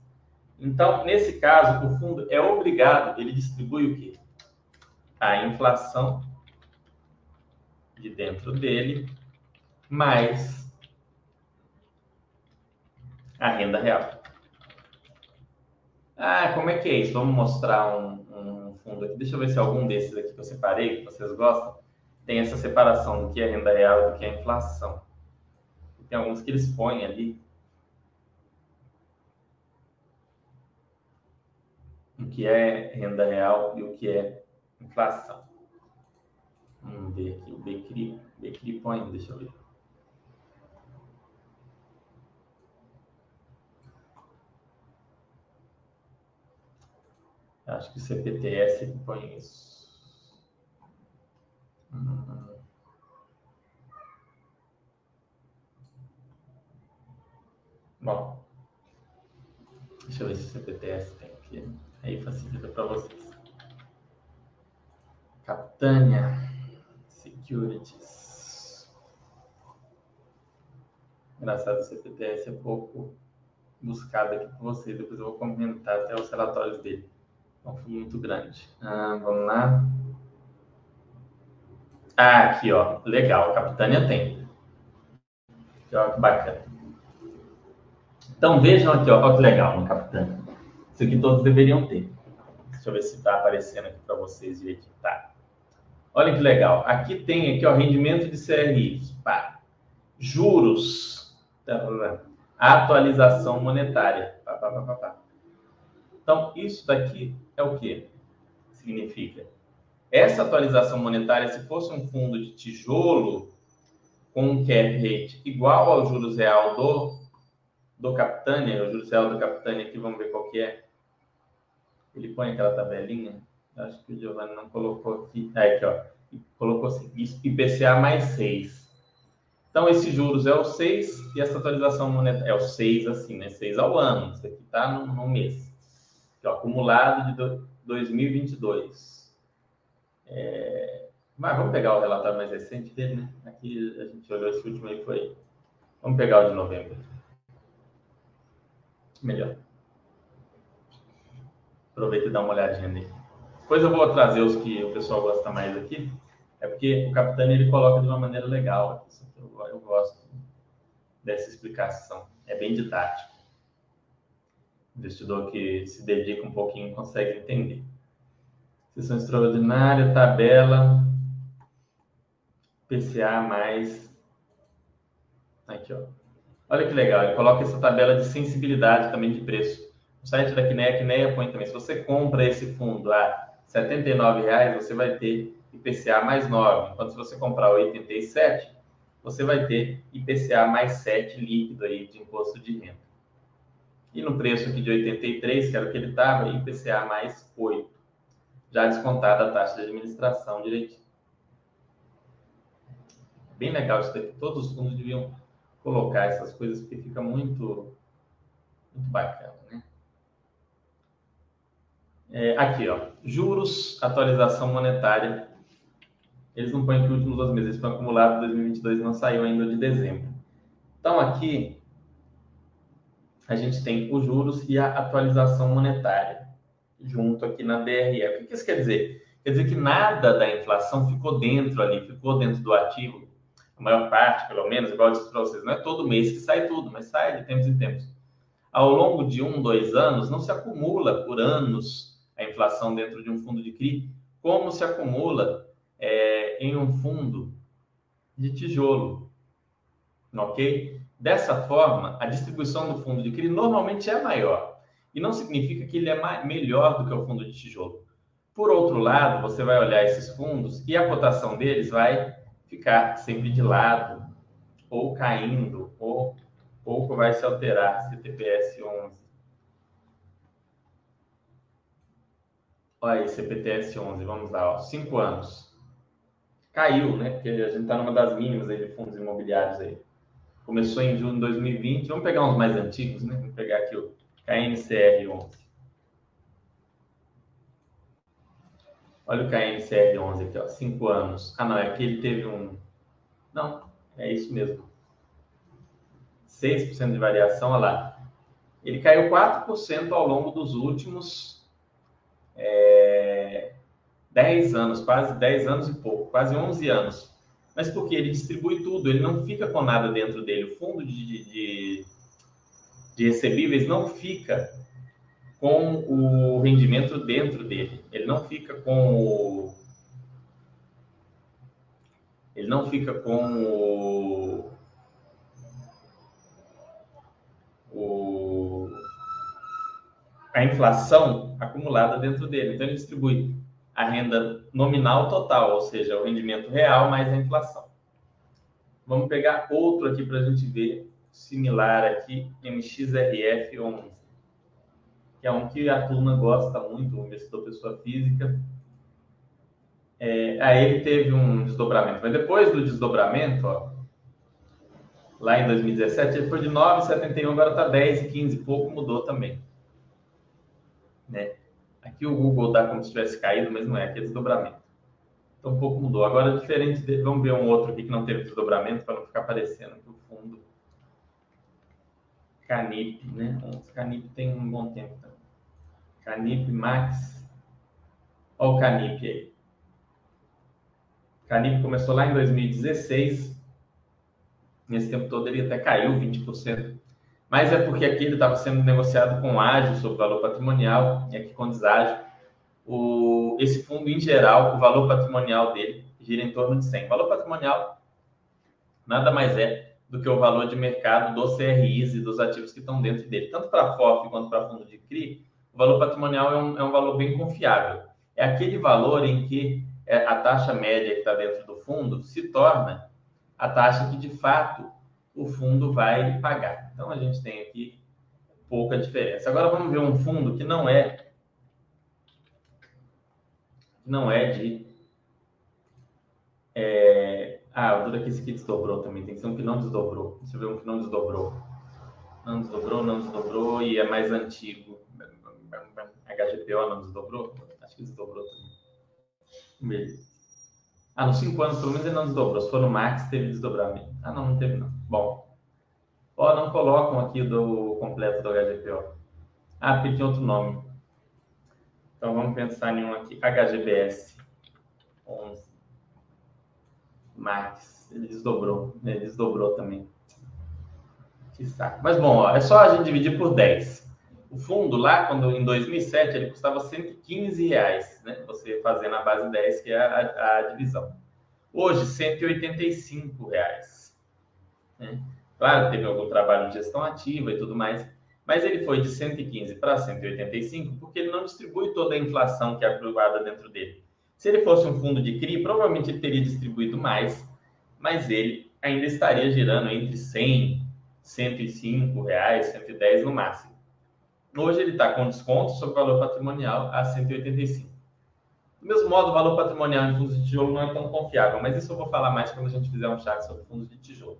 Então, nesse caso, o fundo é obrigado, ele distribui o quê? A inflação de dentro dele, mais a renda real. Ah, como é que é isso? Vamos mostrar um, um fundo aqui. Deixa eu ver se algum desses aqui que eu separei, que vocês gostam, tem essa separação do que é renda real e do que é inflação. Tem alguns que eles põem ali. O que é renda real e o que é inflação. Vamos ver aqui. O Becri, Becri põe, deixa eu ver. Acho que o CPTS põe isso. Hum. Bom, deixa eu ver se o CPTS tem aqui. Aí facilita para vocês. Capitânia Securities. Engraçado, o CPTS é pouco buscado aqui por vocês. Depois eu vou comentar até os relatórios dele. É muito grande. Ah, vamos lá. Ah, aqui, ó. Legal. Capitânia tem. Ó, que bacana. Então, vejam aqui, ó. Olha que legal no Capitânia. Isso aqui todos deveriam ter. Deixa eu ver se está aparecendo aqui para vocês direitinho. Tá. Olha que legal. Aqui tem aqui, ó, rendimento de CRI. Pá. Juros. Tá, atualização monetária. Pá, pá, pá, pá, Então, isso daqui é o que? Significa. Essa atualização monetária, se fosse um fundo de tijolo com um cap rate igual ao juros real do, do Capitânia, o juros real do Capitânia aqui, vamos ver qual que é ele põe aquela tabelinha, acho que o Giovanni não colocou aqui, ah, aqui ó, colocou assim, IPCA mais 6. Então, esses juros é o 6 e essa atualização monetária é o 6, assim, né? 6 ao ano. Isso aqui está no, no, mês. Aqui, ó, acumulado de do, 2022. É... Mas vamos pegar o relatório mais recente dele, né? Aqui a gente olhou esse último aí, foi. Vamos pegar o de novembro. Melhor. Aproveita e dá uma olhadinha nele. Depois eu vou trazer os que o pessoal gosta mais aqui. É porque o Capitão ele coloca de uma maneira legal. Eu, eu gosto dessa explicação. É bem didático. Investidor que se dedica um pouquinho consegue entender. Sessão extraordinária, tabela, PCA mais. Aqui, ó. Olha que legal, ele coloca essa tabela de sensibilidade também de preço o site da Quineia, a Quineia põe também. Se você compra esse fundo a R$ 79,00, você vai ter IPCA mais 9. Enquanto se você comprar 87, você vai ter IPCA mais 7 líquido aí de imposto de renda. E no preço aqui de 83, que era o que ele estava, IPCA mais 8. Já descontada a taxa de administração direitinho. Bem legal isso daqui. Todos os fundos deviam colocar essas coisas, porque fica muito, muito bacana, né? É, aqui, ó, juros, atualização monetária. Eles não põem que os últimos dois meses, eles acumulado 2022 não saiu ainda de dezembro. Então, aqui, a gente tem os juros e a atualização monetária, junto aqui na DRE. O que isso quer dizer? Quer dizer que nada da inflação ficou dentro ali, ficou dentro do ativo. A maior parte, pelo menos, igual eu disse para vocês, não é todo mês que sai tudo, mas sai de tempos em tempos. Ao longo de um, dois anos, não se acumula por anos a inflação dentro de um fundo de CRI, como se acumula é, em um fundo de tijolo. Ok? Dessa forma, a distribuição do fundo de CRI normalmente é maior. E não significa que ele é melhor do que o fundo de tijolo. Por outro lado, você vai olhar esses fundos e a cotação deles vai ficar sempre de lado, ou caindo, ou pouco vai se alterar, CTPS 11. Olha aí, CPTS 11, vamos lá, ó, cinco anos. Caiu, né? Porque a gente está numa das mínimas aí de fundos imobiliários aí. Começou em junho de 2020. Vamos pegar uns mais antigos, né? Vamos pegar aqui o KNCR 11. Olha o KNCR 11 aqui, ó, cinco anos. Ah, não, é que ele teve um... Não, é isso mesmo. 6% de variação, olha lá. Ele caiu 4% ao longo dos últimos é, 10 anos, quase 10 anos e pouco, quase 11 anos. Mas porque ele distribui tudo, ele não fica com nada dentro dele. O fundo de, de, de recebíveis não fica com o rendimento dentro dele. Ele não fica com o. Ele não fica com o. o a inflação acumulada dentro dele. Então, ele distribui a renda nominal total, ou seja, o rendimento real mais a inflação. Vamos pegar outro aqui para a gente ver, similar aqui, MXRF11, que é um que a turma gosta muito, o investidor pessoa física. É, aí ele teve um desdobramento, mas depois do desdobramento, ó, lá em 2017, ele foi de 9,71, agora está 10,15, pouco mudou também né? Aqui o Google dá como se tivesse caído, mas não é, aqui é desdobramento. Então um pouco mudou. Agora, diferente de, vamos ver um outro aqui que não teve desdobramento, para não ficar aparecendo aqui o fundo. Canip, né? Canip tem um bom tempo também. Canip Max. Olha o Canip aí. Canip começou lá em 2016. Nesse tempo todo ele até caiu 20% mas é porque aqui ele estava sendo negociado com ágio sobre valor patrimonial, e aqui com deságio o, esse fundo, em geral, o valor patrimonial dele gira em torno de 100. O valor patrimonial nada mais é do que o valor de mercado dos CRIs e dos ativos que estão dentro dele. Tanto para FOF quanto para fundo de CRI, o valor patrimonial é um, é um valor bem confiável. É aquele valor em que é, a taxa média que está dentro do fundo se torna a taxa que, de fato, o fundo vai pagar. Então, a gente tem aqui pouca diferença. Agora, vamos ver um fundo que não é não é de é, ah, o que esse aqui desdobrou também. Tem que ser um que não desdobrou. Deixa eu ver um que não desdobrou. Não desdobrou, não desdobrou e é mais antigo. HGPO não desdobrou? Acho que desdobrou também. Beleza. Ah, nos 5 anos, pelo menos ele não desdobrou. Se for no Max, teve desdobramento. Ah, não, não teve não. Bom. Ó, não colocam aqui do completo do HGPO. Ah, tinha outro nome. Então vamos pensar em um aqui. HGBS 11. Max, ele desdobrou, ele desdobrou também. Que saco. Mas bom, ó, é só a gente dividir por 10. O fundo lá, quando em 2007, ele custava 115 reais, né? Você fazer na base 10, que é a, a divisão. Hoje, 185 reais. Né? Claro, teve algum trabalho de gestão ativa e tudo mais, mas ele foi de 115 para 185 porque ele não distribui toda a inflação que é aprovada dentro dele. Se ele fosse um fundo de CRI, provavelmente ele teria distribuído mais, mas ele ainda estaria girando entre 100, 105 reais, 110 no máximo. Hoje ele está com desconto sobre o valor patrimonial a 185. Do mesmo modo, o valor patrimonial em fundos de tijolo não é tão confiável, mas isso eu vou falar mais quando a gente fizer um chat sobre fundos de tijolo.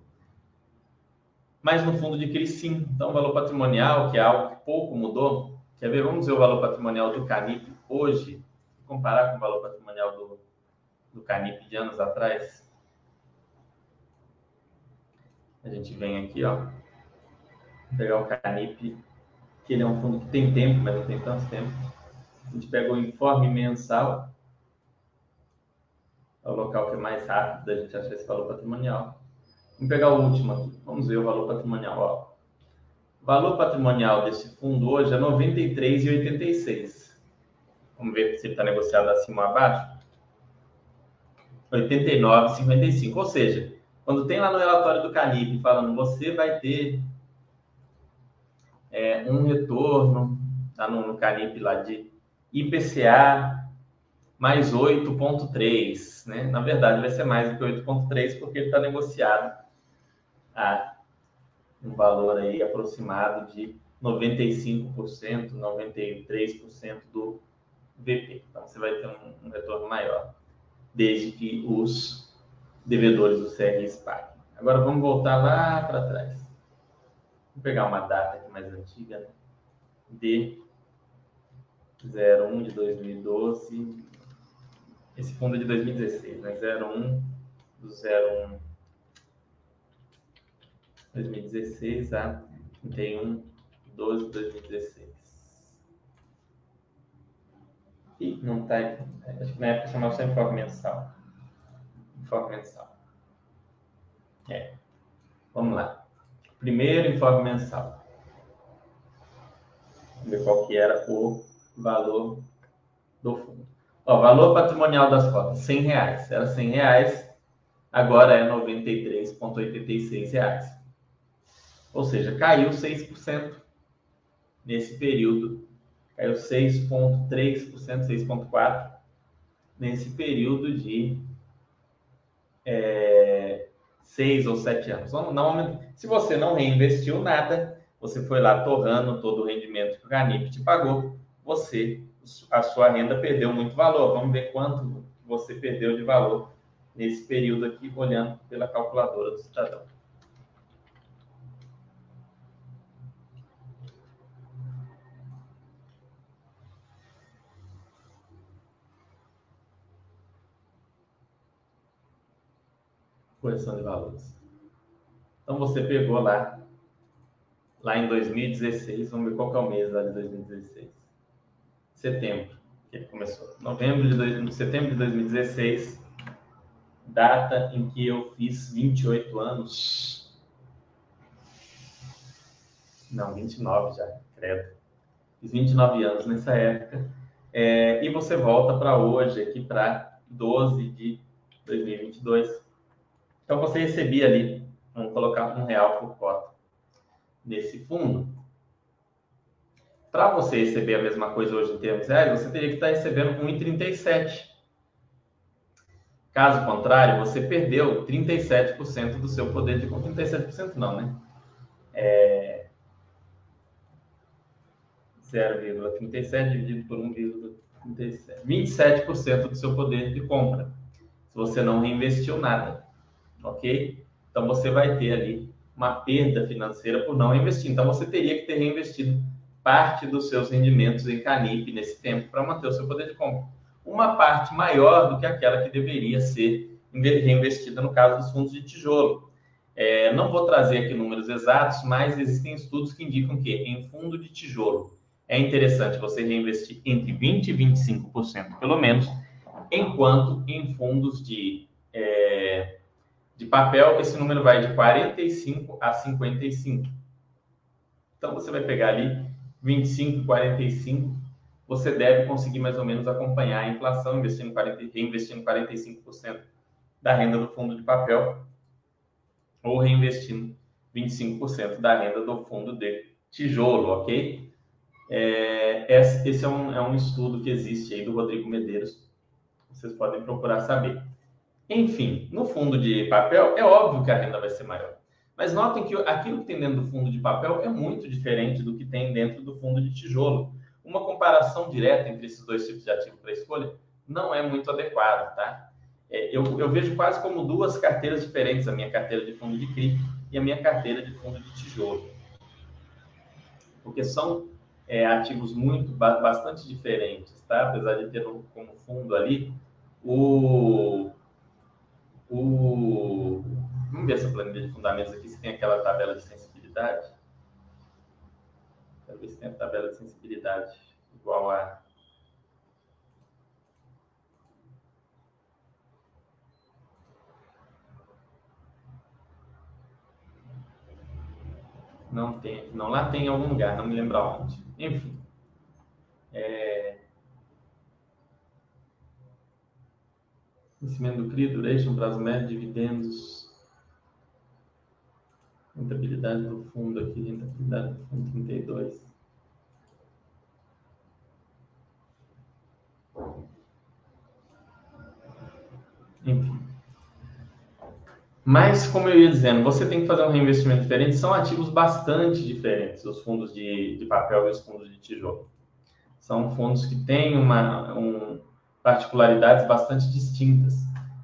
Mas no fundo de CRI, sim. Então, o valor patrimonial, que é algo que pouco mudou, quer ver? Vamos ver o valor patrimonial do Canip hoje, comparar com o valor patrimonial do, do Canip de anos atrás. A gente vem aqui, ó, pegar o Canip, que ele é um fundo que tem tempo, mas não tem tanto tempo. A gente pega o informe mensal, é o local que é mais rápido da gente achar esse valor patrimonial. Vamos pegar o último aqui. Vamos ver o valor patrimonial. Ó. O valor patrimonial desse fundo hoje é R$ 93,86. Vamos ver se ele está negociado acima ou abaixo. 89,55. Ou seja, quando tem lá no relatório do Canip falando você vai ter é, um retorno, tá no, no lá de IPCA mais 8,3, né? Na verdade, vai ser mais do que 8,3 porque ele está negociado a um valor aí aproximado de 95%, 93% do VP. Então, você vai ter um, um, retorno maior, desde que os devedores do CRS paguem. Agora, vamos voltar lá para trás. Vou pegar uma data aqui mais antiga, né? D 01 de 2012. Esse fundo é de 2016, né? 01 do 01 2016 a 31 12 de 2016. E não está. Acho que na época chamava só informe mensal. Informe mensal. É. Vamos lá. Primeiro informe mensal. Vamos ver qual que era o valor do fundo. Ó, valor patrimonial das cotas, 100 reais. Era 100 reais, agora é 93,86 reais. Ou seja, caiu 6% nesse período. Caiu 6,3%, 6,4% nesse período de é, 6 ou 7 anos. Normalmente, se você não reinvestiu nada, você foi lá torrando todo o rendimento que o Ganip te pagou, você, a sua renda perdeu muito valor. Vamos ver quanto você perdeu de valor nesse período aqui, olhando pela calculadora do cidadão. Correção de valores. Então você pegou lá, lá em 2016, vamos ver qual é o mês lá de 2016. Setembro, que ele começou. Novembro de dois, setembro de 2016, data em que eu fiz 28 anos. Não, 29 já, credo. Fiz 29 anos nessa época. É, e você volta para hoje, aqui para 12 de 2022. Então você recebia ali, vamos colocar um real por cota nesse fundo. Para você receber a mesma coisa hoje em termos reais, você teria que estar recebendo 1,37. Caso contrário, você perdeu 37% do seu poder de compra. 37% não, né? É 0,37 dividido por 1,37. 27% do seu poder de compra. Se você não reinvestiu nada. Ok? Então você vai ter ali uma perda financeira por não investir. Então você teria que ter reinvestido parte dos seus rendimentos em Canip nesse tempo para manter o seu poder de compra uma parte maior do que aquela que deveria ser reinvestida no caso dos fundos de tijolo. É, não vou trazer aqui números exatos, mas existem estudos que indicam que em fundo de tijolo é interessante você reinvestir entre 20% e 25%, pelo menos, enquanto em fundos de, é, de papel esse número vai de 45% a 55%. Então você vai pegar ali 25, 45 você deve conseguir mais ou menos acompanhar a inflação, investindo 40, reinvestindo 45% da renda do fundo de papel ou reinvestindo 25% da renda do fundo de tijolo, ok? É, esse é um, é um estudo que existe aí do Rodrigo Medeiros, vocês podem procurar saber. Enfim, no fundo de papel, é óbvio que a renda vai ser maior. Mas notem que aquilo que tem dentro do fundo de papel é muito diferente do que tem dentro do fundo de tijolo uma comparação direta entre esses dois tipos de ativo para escolha não é muito adequada, tá? É, eu, eu, vejo quase como duas carteiras diferentes, a minha carteira de fundo de CRI e a minha carteira de fundo de tijolo. Porque são é, ativos muito, bastante diferentes, tá? Apesar de ter um, como fundo ali o, o... Vamos ver essa planilha de fundamentos aqui, se tem aquela tabela de sensibilidade. Quero ver se tem a tabela de sensibilidade igual a Não tem, não lá tem em algum lugar, não me lembro onde. Enfim. É... Vencimento do CRI, duration, prazo médio, dividendos, rentabilidade do fundo aqui, rentabilidade do fundo 32. Enfim. Mas, como eu ia dizendo, você tem que fazer um reinvestimento diferente. São ativos bastante diferentes, os fundos de, de papel e os fundos de tijolo. São fundos que têm uma, um, particularidades bastante distintas.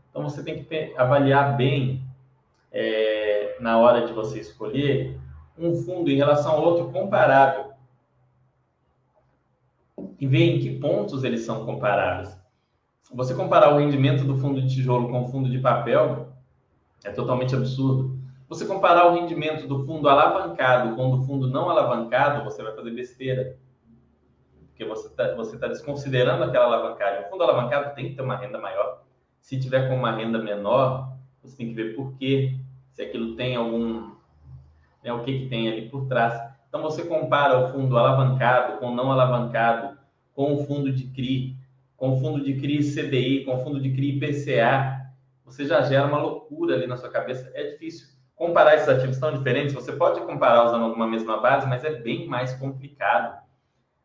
Então, você tem que avaliar bem, é, na hora de você escolher, um fundo em relação ao outro comparável. E ver em que pontos eles são comparáveis você comparar o rendimento do fundo de tijolo com o fundo de papel é totalmente absurdo. Você comparar o rendimento do fundo alavancado com o do fundo não alavancado, você vai fazer besteira. Porque você está você tá desconsiderando aquela alavancagem. O fundo alavancado tem que ter uma renda maior. Se tiver com uma renda menor, você tem que ver por quê. Se aquilo tem algum. Né, o que, que tem ali por trás. Então você compara o fundo alavancado com o não alavancado, com o fundo de CRI, com fundo de CRI CDI, com fundo de CRI IPCA, você já gera uma loucura ali na sua cabeça. É difícil comparar esses ativos tão diferentes. Você pode comparar usando alguma mesma base, mas é bem mais complicado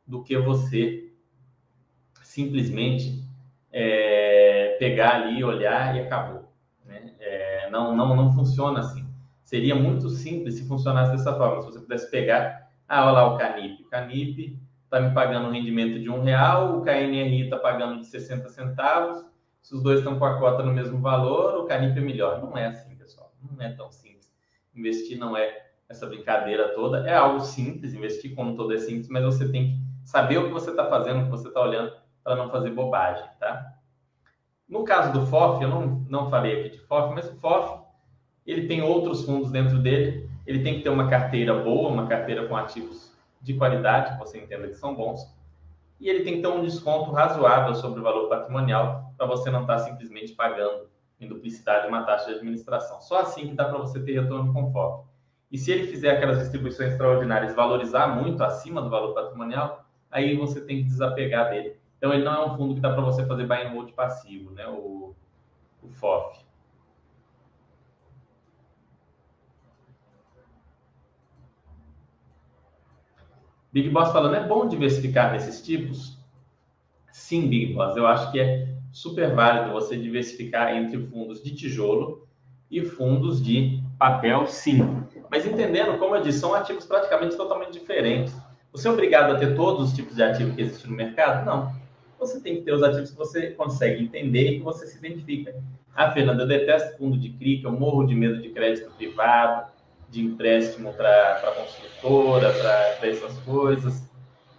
do que você simplesmente é, pegar ali, olhar e acabou. Né? É, não, não, não funciona assim. Seria muito simples se funcionasse dessa forma. Se você pudesse pegar, ah, olha lá o Canip. O Canip está me pagando um rendimento de um real, o KNRI está pagando de 60 centavos. Se os dois estão com a cota no mesmo valor, o Canip é melhor. Não é assim, pessoal. Não é tão simples. Investir não é essa brincadeira toda. É algo simples, investir como todo é simples, mas você tem que saber o que você está fazendo, o que você está olhando, para não fazer bobagem, tá? No caso do FOF, eu não, não falei aqui de FOF, mas o FOF, ele tem outros fundos dentro dele, ele tem que ter uma carteira boa, uma carteira com ativos de qualidade, que você entenda que são bons, e ele tem que ter um desconto razoável sobre o valor patrimonial para você não estar tá simplesmente pagando em duplicidade uma taxa de administração. Só assim que dá para você ter retorno conforme. E se ele fizer aquelas distribuições extraordinárias valorizar muito acima do valor patrimonial, aí você tem que desapegar dele Então, ele não é um fundo que dá para você fazer buy and hold passivo, né? O, o FOF. Big Boss falando, é bom diversificar desses tipos? Sim, Big Boss, eu acho que é super válido você diversificar entre fundos de tijolo e fundos de papel, sim. Mas entendendo, como eu disse, são ativos praticamente totalmente diferentes. Você é obrigado a ter todos os tipos de ativo que existem no mercado? Não. Você tem que ter os ativos que você consegue entender e que você se identifica. Ah, Fernanda, eu detesto fundo de CRI, eu morro de medo de crédito privado, de empréstimo para construtora, para essas coisas.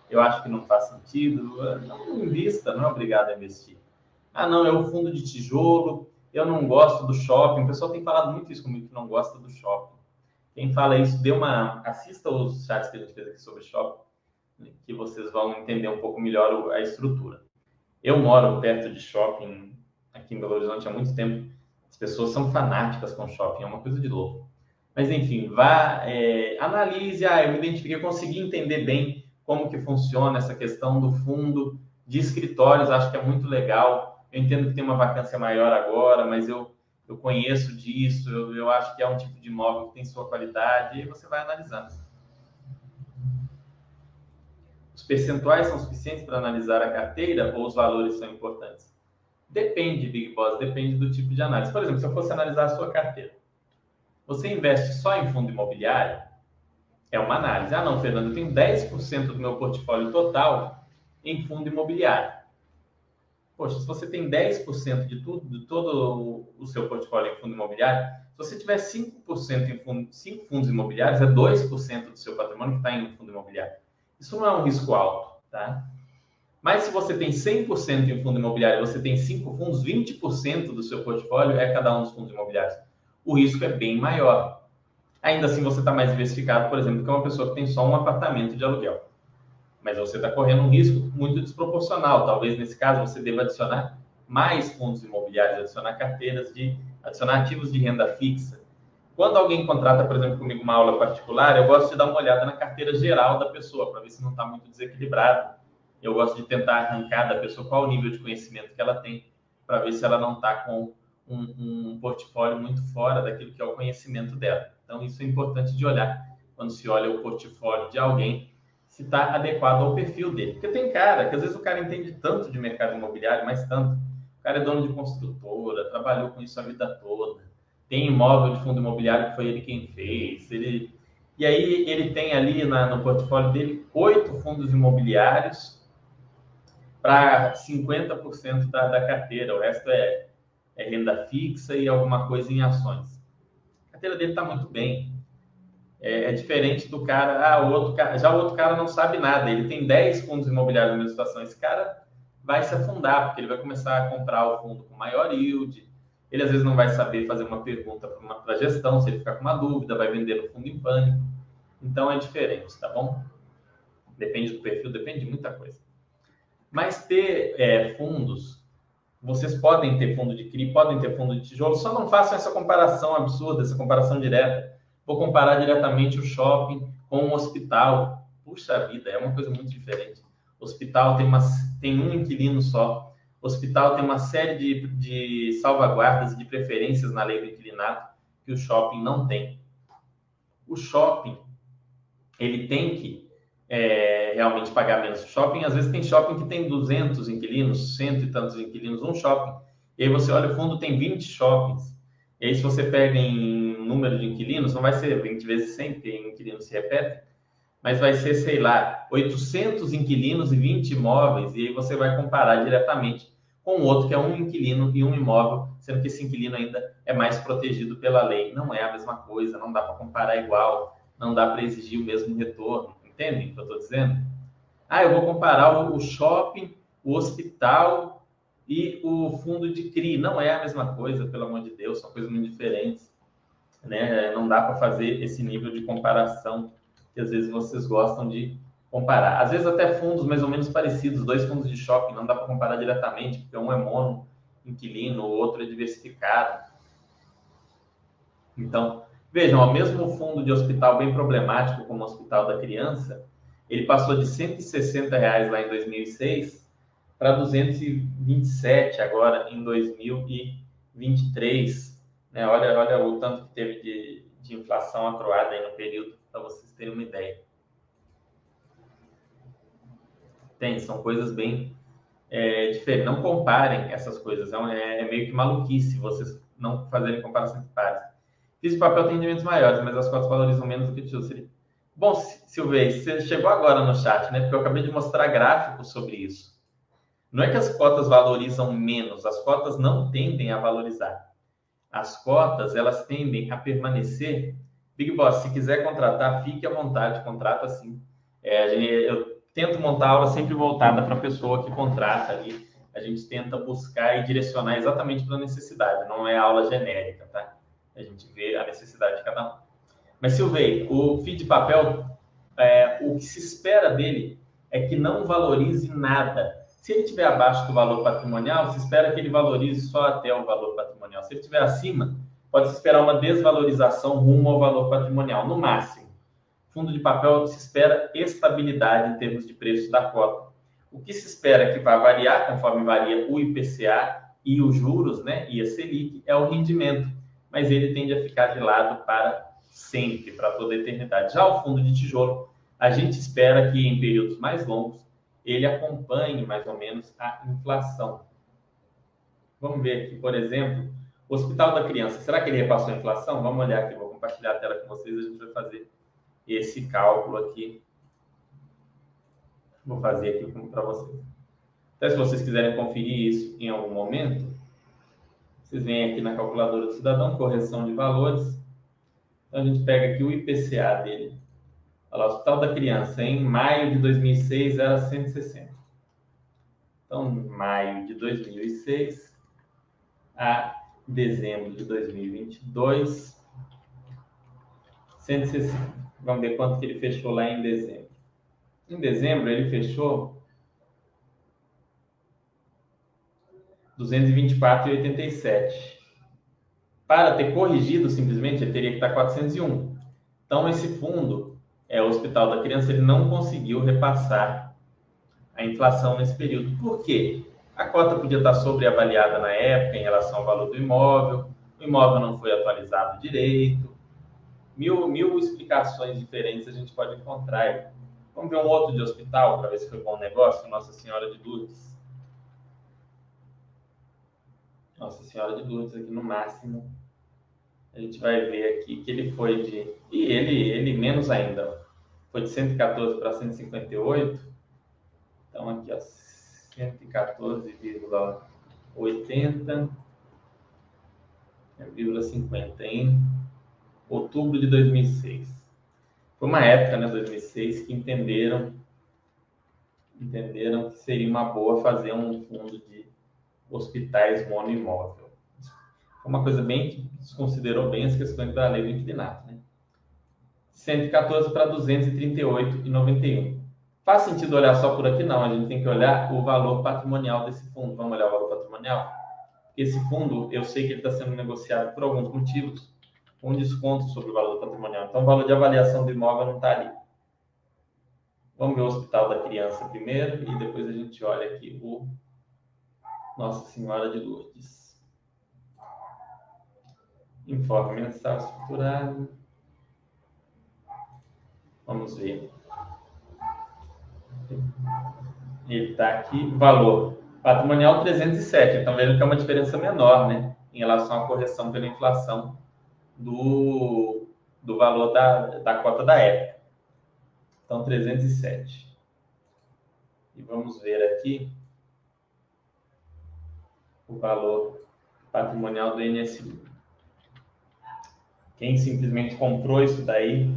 Eu acho que não faz sentido. Não invista, não é obrigado a investir. Ah, não, é o fundo de tijolo, eu não gosto do shopping. O pessoal tem falado muito isso comigo, que não gosta do shopping. Quem fala isso, dê uma. Assista os chats que a gente fez aqui sobre shopping, que vocês vão entender um pouco melhor a estrutura. Eu moro perto de shopping aqui em Belo Horizonte há muito tempo. As pessoas são fanáticas com shopping, é uma coisa de louco. Mas enfim, vá, é, analise, ah, eu me identifiquei, consegui entender bem como que funciona essa questão do fundo de escritórios, acho que é muito legal. Eu entendo que tem uma vacância maior agora, mas eu, eu conheço disso, eu, eu acho que é um tipo de imóvel que tem sua qualidade, e você vai analisando. Os percentuais são suficientes para analisar a carteira ou os valores são importantes? Depende, Big Boss, depende do tipo de análise. Por exemplo, se eu fosse analisar a sua carteira, você investe só em fundo imobiliário? É uma análise. Ah, não, Fernando, eu tenho 10% do meu portfólio total em fundo imobiliário. Poxa, se você tem 10% de tudo, de todo o seu portfólio em fundo imobiliário, se você tiver 5% em fundo, 5 fundos imobiliários, é 2% do seu patrimônio que está em fundo imobiliário. Isso não é um risco alto, tá? Mas se você tem 100% em fundo imobiliário você tem 5 fundos, 20% do seu portfólio é cada um dos fundos imobiliários o risco é bem maior. Ainda assim, você está mais diversificado, por exemplo, que uma pessoa que tem só um apartamento de aluguel. Mas você está correndo um risco muito desproporcional. Talvez nesse caso você deva adicionar mais fundos imobiliários, adicionar carteiras de, adicionar ativos de renda fixa. Quando alguém contrata, por exemplo, comigo uma aula particular, eu gosto de dar uma olhada na carteira geral da pessoa para ver se não está muito desequilibrado. Eu gosto de tentar arrancar da pessoa qual o nível de conhecimento que ela tem, para ver se ela não está com um, um portfólio muito fora daquilo que é o conhecimento dela. Então, isso é importante de olhar quando se olha o portfólio de alguém, se está adequado ao perfil dele. Porque tem cara que às vezes o cara entende tanto de mercado imobiliário, mas tanto. O cara é dono de construtora, trabalhou com isso a vida toda, tem imóvel de fundo imobiliário que foi ele quem fez. Ele... E aí ele tem ali na, no portfólio dele oito fundos imobiliários para 50% da, da carteira. O resto é é renda fixa e alguma coisa em ações. A carteira dele está muito bem. É, é, diferente do cara, ah, o outro cara, já o outro cara não sabe nada, ele tem 10 fundos imobiliários na mesma situação. Esse cara vai se afundar, porque ele vai começar a comprar o fundo com maior yield. Ele às vezes não vai saber fazer uma pergunta para a gestão, se ele ficar com uma dúvida, vai vender o fundo em pânico. Então é diferente, tá bom? Depende do perfil, depende de muita coisa. Mas ter é, fundos vocês podem ter fundo de CRI, podem ter fundo de tijolo, só não façam essa comparação absurda, essa comparação direta. Vou comparar diretamente o shopping com o hospital. Puxa vida, é uma coisa muito diferente. Hospital tem, uma, tem um inquilino só. Hospital tem uma série de, de salvaguardas e de preferências na lei do inquilinato que o shopping não tem. O shopping, ele tem que é, realmente pagar menos. Shopping, às vezes tem shopping que tem 200 inquilinos, cento e tantos inquilinos, um shopping. E aí você olha o fundo, tem 20 shoppings. E aí se você pega em número de inquilinos, não vai ser 20 vezes 100, porque inquilinos se repetem, mas vai ser, sei lá, 800 inquilinos e 20 imóveis, e aí você vai comparar diretamente com o outro que é um inquilino e um imóvel, sendo que esse inquilino ainda é mais protegido pela lei. Não é a mesma coisa, não dá para comparar igual, não dá para exigir o mesmo retorno. Entendem o que eu estou dizendo? Ah, eu vou comparar o shopping, o hospital e o fundo de CRI. Não é a mesma coisa, pelo amor de Deus, são coisas muito diferentes. Né? Não dá para fazer esse nível de comparação que às vezes vocês gostam de comparar. Às vezes até fundos mais ou menos parecidos, dois fundos de shopping, não dá para comparar diretamente, porque um é mono, inquilino, o outro é diversificado. Então, Vejam, o mesmo fundo de hospital bem problemático como o Hospital da Criança, ele passou de 160 reais lá em 2006 para 227 agora em 2023. Né? Olha, olha o tanto que teve de, de inflação acroada aí no período, para vocês terem uma ideia. Tem, são coisas bem é, diferentes. Não comparem essas coisas, é, é, meio que maluquice vocês não fazerem comparação de pares. Fiz papel tem rendimentos maiores, mas as cotas valorizam menos do que o seria. Bom, Silvei, você chegou agora no chat, né? Porque eu acabei de mostrar gráficos sobre isso. Não é que as cotas valorizam menos, as cotas não tendem a valorizar. As cotas, elas tendem a permanecer. Big Boss, se quiser contratar, fique à vontade, contrata sim. É, eu tento montar aula sempre voltada para a pessoa que contrata ali. A gente tenta buscar e direcionar exatamente para a necessidade, não é aula genérica, tá? A gente vê a necessidade de cada um. Mas, Silvei, o FII de papel, é, o que se espera dele é que não valorize nada se ele estiver abaixo do valor patrimonial, se espera que ele valorize só até o valor patrimonial. Se ele estiver acima, pode se esperar uma desvalorização rumo ao valor patrimonial, no máximo. Fundo de papel se espera estabilidade em termos de preço da cota. O que se espera que vai variar conforme varia o IPCA e os juros, né, e a Selic, é o rendimento, mas ele tende a ficar de lado para sempre, para toda a eternidade. Já o fundo de tijolo, a gente espera que em períodos mais longos ele acompanhe mais ou menos a inflação. Vamos ver aqui, por exemplo, o Hospital da Criança. Será que ele repassou a inflação? Vamos olhar aqui, vou compartilhar a tela com vocês, a gente vai fazer esse cálculo aqui. Vou fazer aqui para vocês. Então, se vocês quiserem conferir isso em algum momento, vocês vêm aqui na calculadora do cidadão, correção de valores. Então, a gente pega aqui o IPCA dele. Olha lá, Hospital da Criança, em maio de 2006 era 160. Então, maio de 2006 a dezembro de 2022, 160. Vamos ver quanto que ele fechou lá em dezembro. Em dezembro, ele fechou 224,87. Para ter corrigido, simplesmente, ele teria que estar 401. Então, esse fundo é, o Hospital da Criança ele não conseguiu repassar a inflação nesse período. Por quê? A cota podia estar sobreavaliada na época em relação ao valor do imóvel, o imóvel não foi atualizado direito, mil, mil explicações diferentes a gente pode encontrar. Vamos ver um outro de hospital para ver se foi bom negócio, Nossa Senhora de Lourdes. Nossa Senhora de Lourdes aqui no máximo a gente vai ver aqui que ele foi de. E ele, ele menos ainda. Foi de 114 para 158. Então, aqui, ó, 114,80. 50 em outubro de 2006. Foi uma época, né, 2006, que entenderam entenderam que seria uma boa fazer um fundo de hospitais monoimóvel uma coisa bem que desconsiderou bem as questões da lei do inquilinato, né? 114 para 238,91. Faz sentido olhar só por aqui? Não, a gente tem que olhar o valor patrimonial desse fundo. Vamos olhar o valor patrimonial? Esse fundo, eu sei que ele está sendo negociado por alguns motivos, com desconto sobre o valor patrimonial. Então, o valor de avaliação do imóvel não está ali. Vamos ver o Hospital da Criança primeiro e depois a gente olha aqui o Nossa Senhora de Lourdes. Informe mensal estruturado. Vamos ver. Ele está aqui, valor patrimonial 307. Então, veja que é uma diferença menor, né? Em relação à correção pela inflação do, do valor da, da cota da época. Então, 307. E vamos ver aqui o valor patrimonial do NSU. Quem simplesmente comprou isso daí,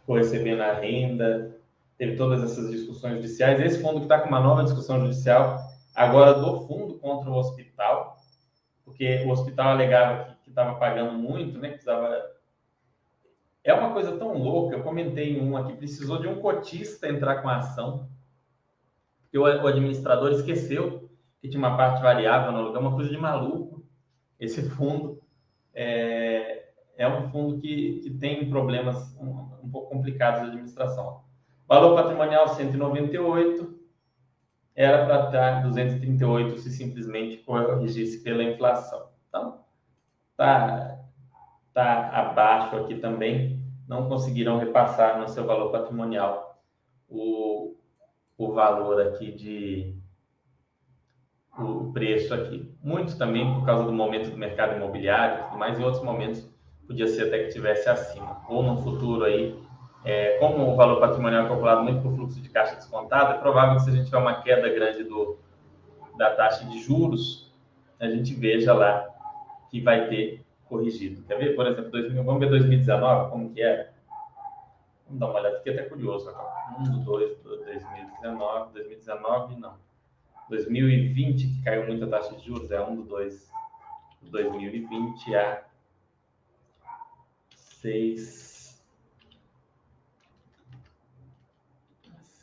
ficou recebendo a renda, teve todas essas discussões judiciais. Esse fundo que está com uma nova discussão judicial, agora do fundo contra o hospital, porque o hospital alegava que estava pagando muito, né? Que precisava. É uma coisa tão louca, eu comentei em um aqui, precisou de um cotista entrar com a ação, porque o administrador esqueceu que tinha uma parte variável no aluguel, uma coisa de maluco. Esse fundo. É é um fundo que, que tem problemas um, um pouco complicados de administração. Valor patrimonial 198, era para estar 238 se simplesmente corrigisse pela inflação. Então, tá, tá abaixo aqui também, não conseguiram repassar no seu valor patrimonial o, o valor aqui de o preço aqui. Muito também por causa do momento do mercado imobiliário, mas em outros momentos podia ser até que tivesse acima. Ou no futuro aí, é, como o valor patrimonial é calculado muito por fluxo de caixa descontado, é provável que se a gente tiver uma queda grande do, da taxa de juros, a gente veja lá que vai ter corrigido. Quer ver, por exemplo, 2000, vamos ver 2019, como que é? Vamos dar uma olhada, fiquei até curioso agora. 1 2 2019, 2019 não. 2020, que caiu muito a taxa de juros, é 1 do 2 2020 a 6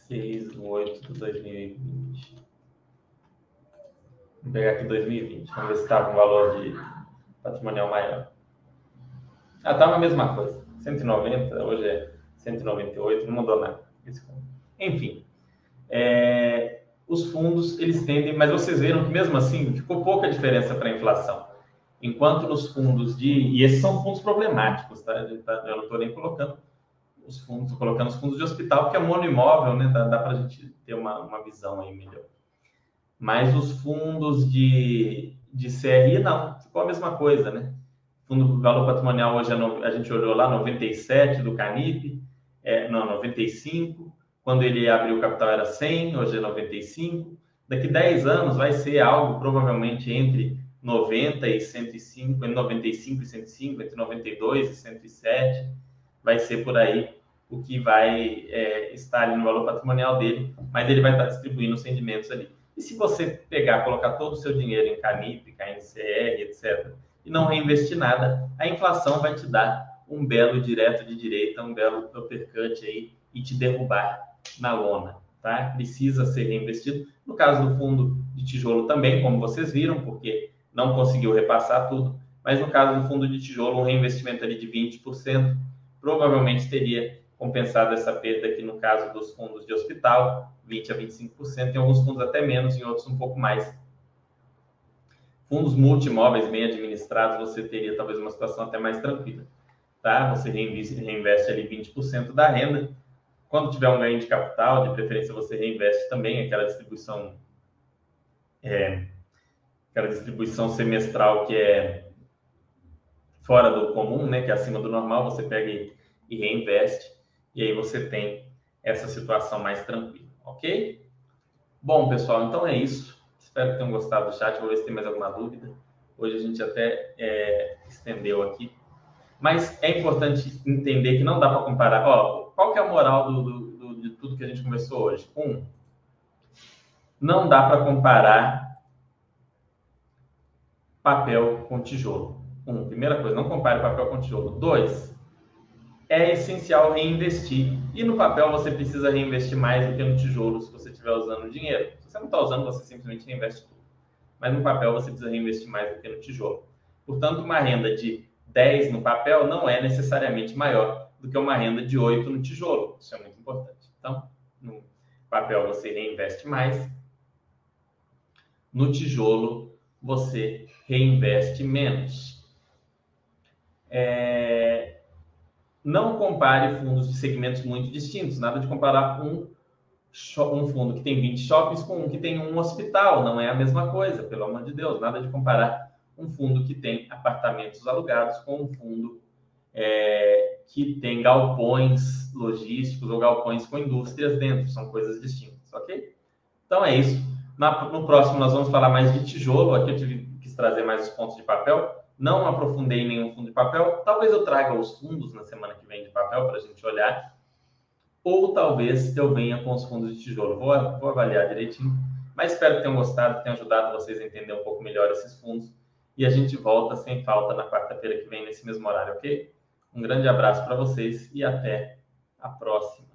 6 do 8 de 2020. Vou pegar aqui 2020, vamos ver se estava um valor de patrimonial maior. Ah, tá a mesma coisa. 190, hoje é 198, não mudou nada. Enfim, é, os fundos eles tendem, mas vocês viram que mesmo assim ficou pouca diferença para a inflação. Enquanto nos fundos de. E esses são fundos problemáticos, tá? tá eu não estou nem colocando os fundos, estou colocando os fundos de hospital, porque é monoimóvel, né? Dá, dá para a gente ter uma, uma visão aí melhor. Mas os fundos de, de CRI, não, ficou a mesma coisa, né? Fundo valor patrimonial hoje é a gente olhou lá 97 do Canip, é, não, 95. Quando ele abriu o capital era 100, hoje é 95. Daqui 10 anos vai ser algo provavelmente entre 90 e 105, entre 95 e 105, entre 92 e 107. Vai ser por aí o que vai é, estar ali no valor patrimonial dele, mas ele vai estar distribuindo os rendimentos ali. E se você pegar, colocar todo o seu dinheiro em Canip, KNCR, etc., e não reinvestir nada, a inflação vai te dar um belo direto de direita, um belo uppercut aí e te derrubar na lona, tá? Precisa ser reinvestido. No caso do fundo de tijolo também, como vocês viram, porque não conseguiu repassar tudo, mas no caso do fundo de tijolo, um reinvestimento ali de 20%, provavelmente teria compensado essa perda aqui no caso dos fundos de hospital, 20 a 25%, em alguns fundos até menos, em outros um pouco mais. Fundos multimóveis bem administrados, você teria talvez uma situação até mais tranquila tá? Você reinveste, reinveste ali 20% da renda. Quando tiver um ganho de capital, de preferência você reinveste também aquela distribuição, é, aquela distribuição semestral que é fora do comum, né? Que é acima do normal, você pega e, e reinveste e aí você tem essa situação mais tranquila, ok? Bom, pessoal, então é isso. Espero que tenham gostado do chat. Vou ver se tem mais alguma dúvida. Hoje a gente até é, estendeu aqui. Mas é importante entender que não dá para comparar. Ó, qual que é a moral do, do, do, de tudo que a gente conversou hoje? Um, não dá para comparar papel com tijolo. Um, primeira coisa, não compare papel com tijolo. Dois, é essencial reinvestir. E no papel você precisa reinvestir mais do que no tijolo se você estiver usando dinheiro. Se você não está usando, você simplesmente reinveste tudo. Mas no papel você precisa reinvestir mais do que no tijolo. Portanto, uma renda de 10 no papel não é necessariamente maior do que uma renda de 8 no tijolo. Isso é muito importante. Então, no papel você reinveste mais, no tijolo você reinveste menos. É... Não compare fundos de segmentos muito distintos. Nada de comparar um, um fundo que tem 20 shoppings com um que tem um hospital. Não é a mesma coisa, pelo amor de Deus. Nada de comparar um fundo que tem apartamentos alugados com um fundo é, que tem galpões logísticos ou galpões com indústrias dentro, são coisas distintas, ok? Então é isso. Na, no próximo nós vamos falar mais de tijolo, aqui eu tive, quis trazer mais os pontos de papel, não aprofundei nenhum fundo de papel, talvez eu traga os fundos na semana que vem de papel para a gente olhar, ou talvez eu venha com os fundos de tijolo, vou, vou avaliar direitinho, mas espero que tenham gostado, tenha ajudado vocês a entender um pouco melhor esses fundos, e a gente volta sem falta na quarta-feira que vem, nesse mesmo horário, ok? Um grande abraço para vocês e até a próxima.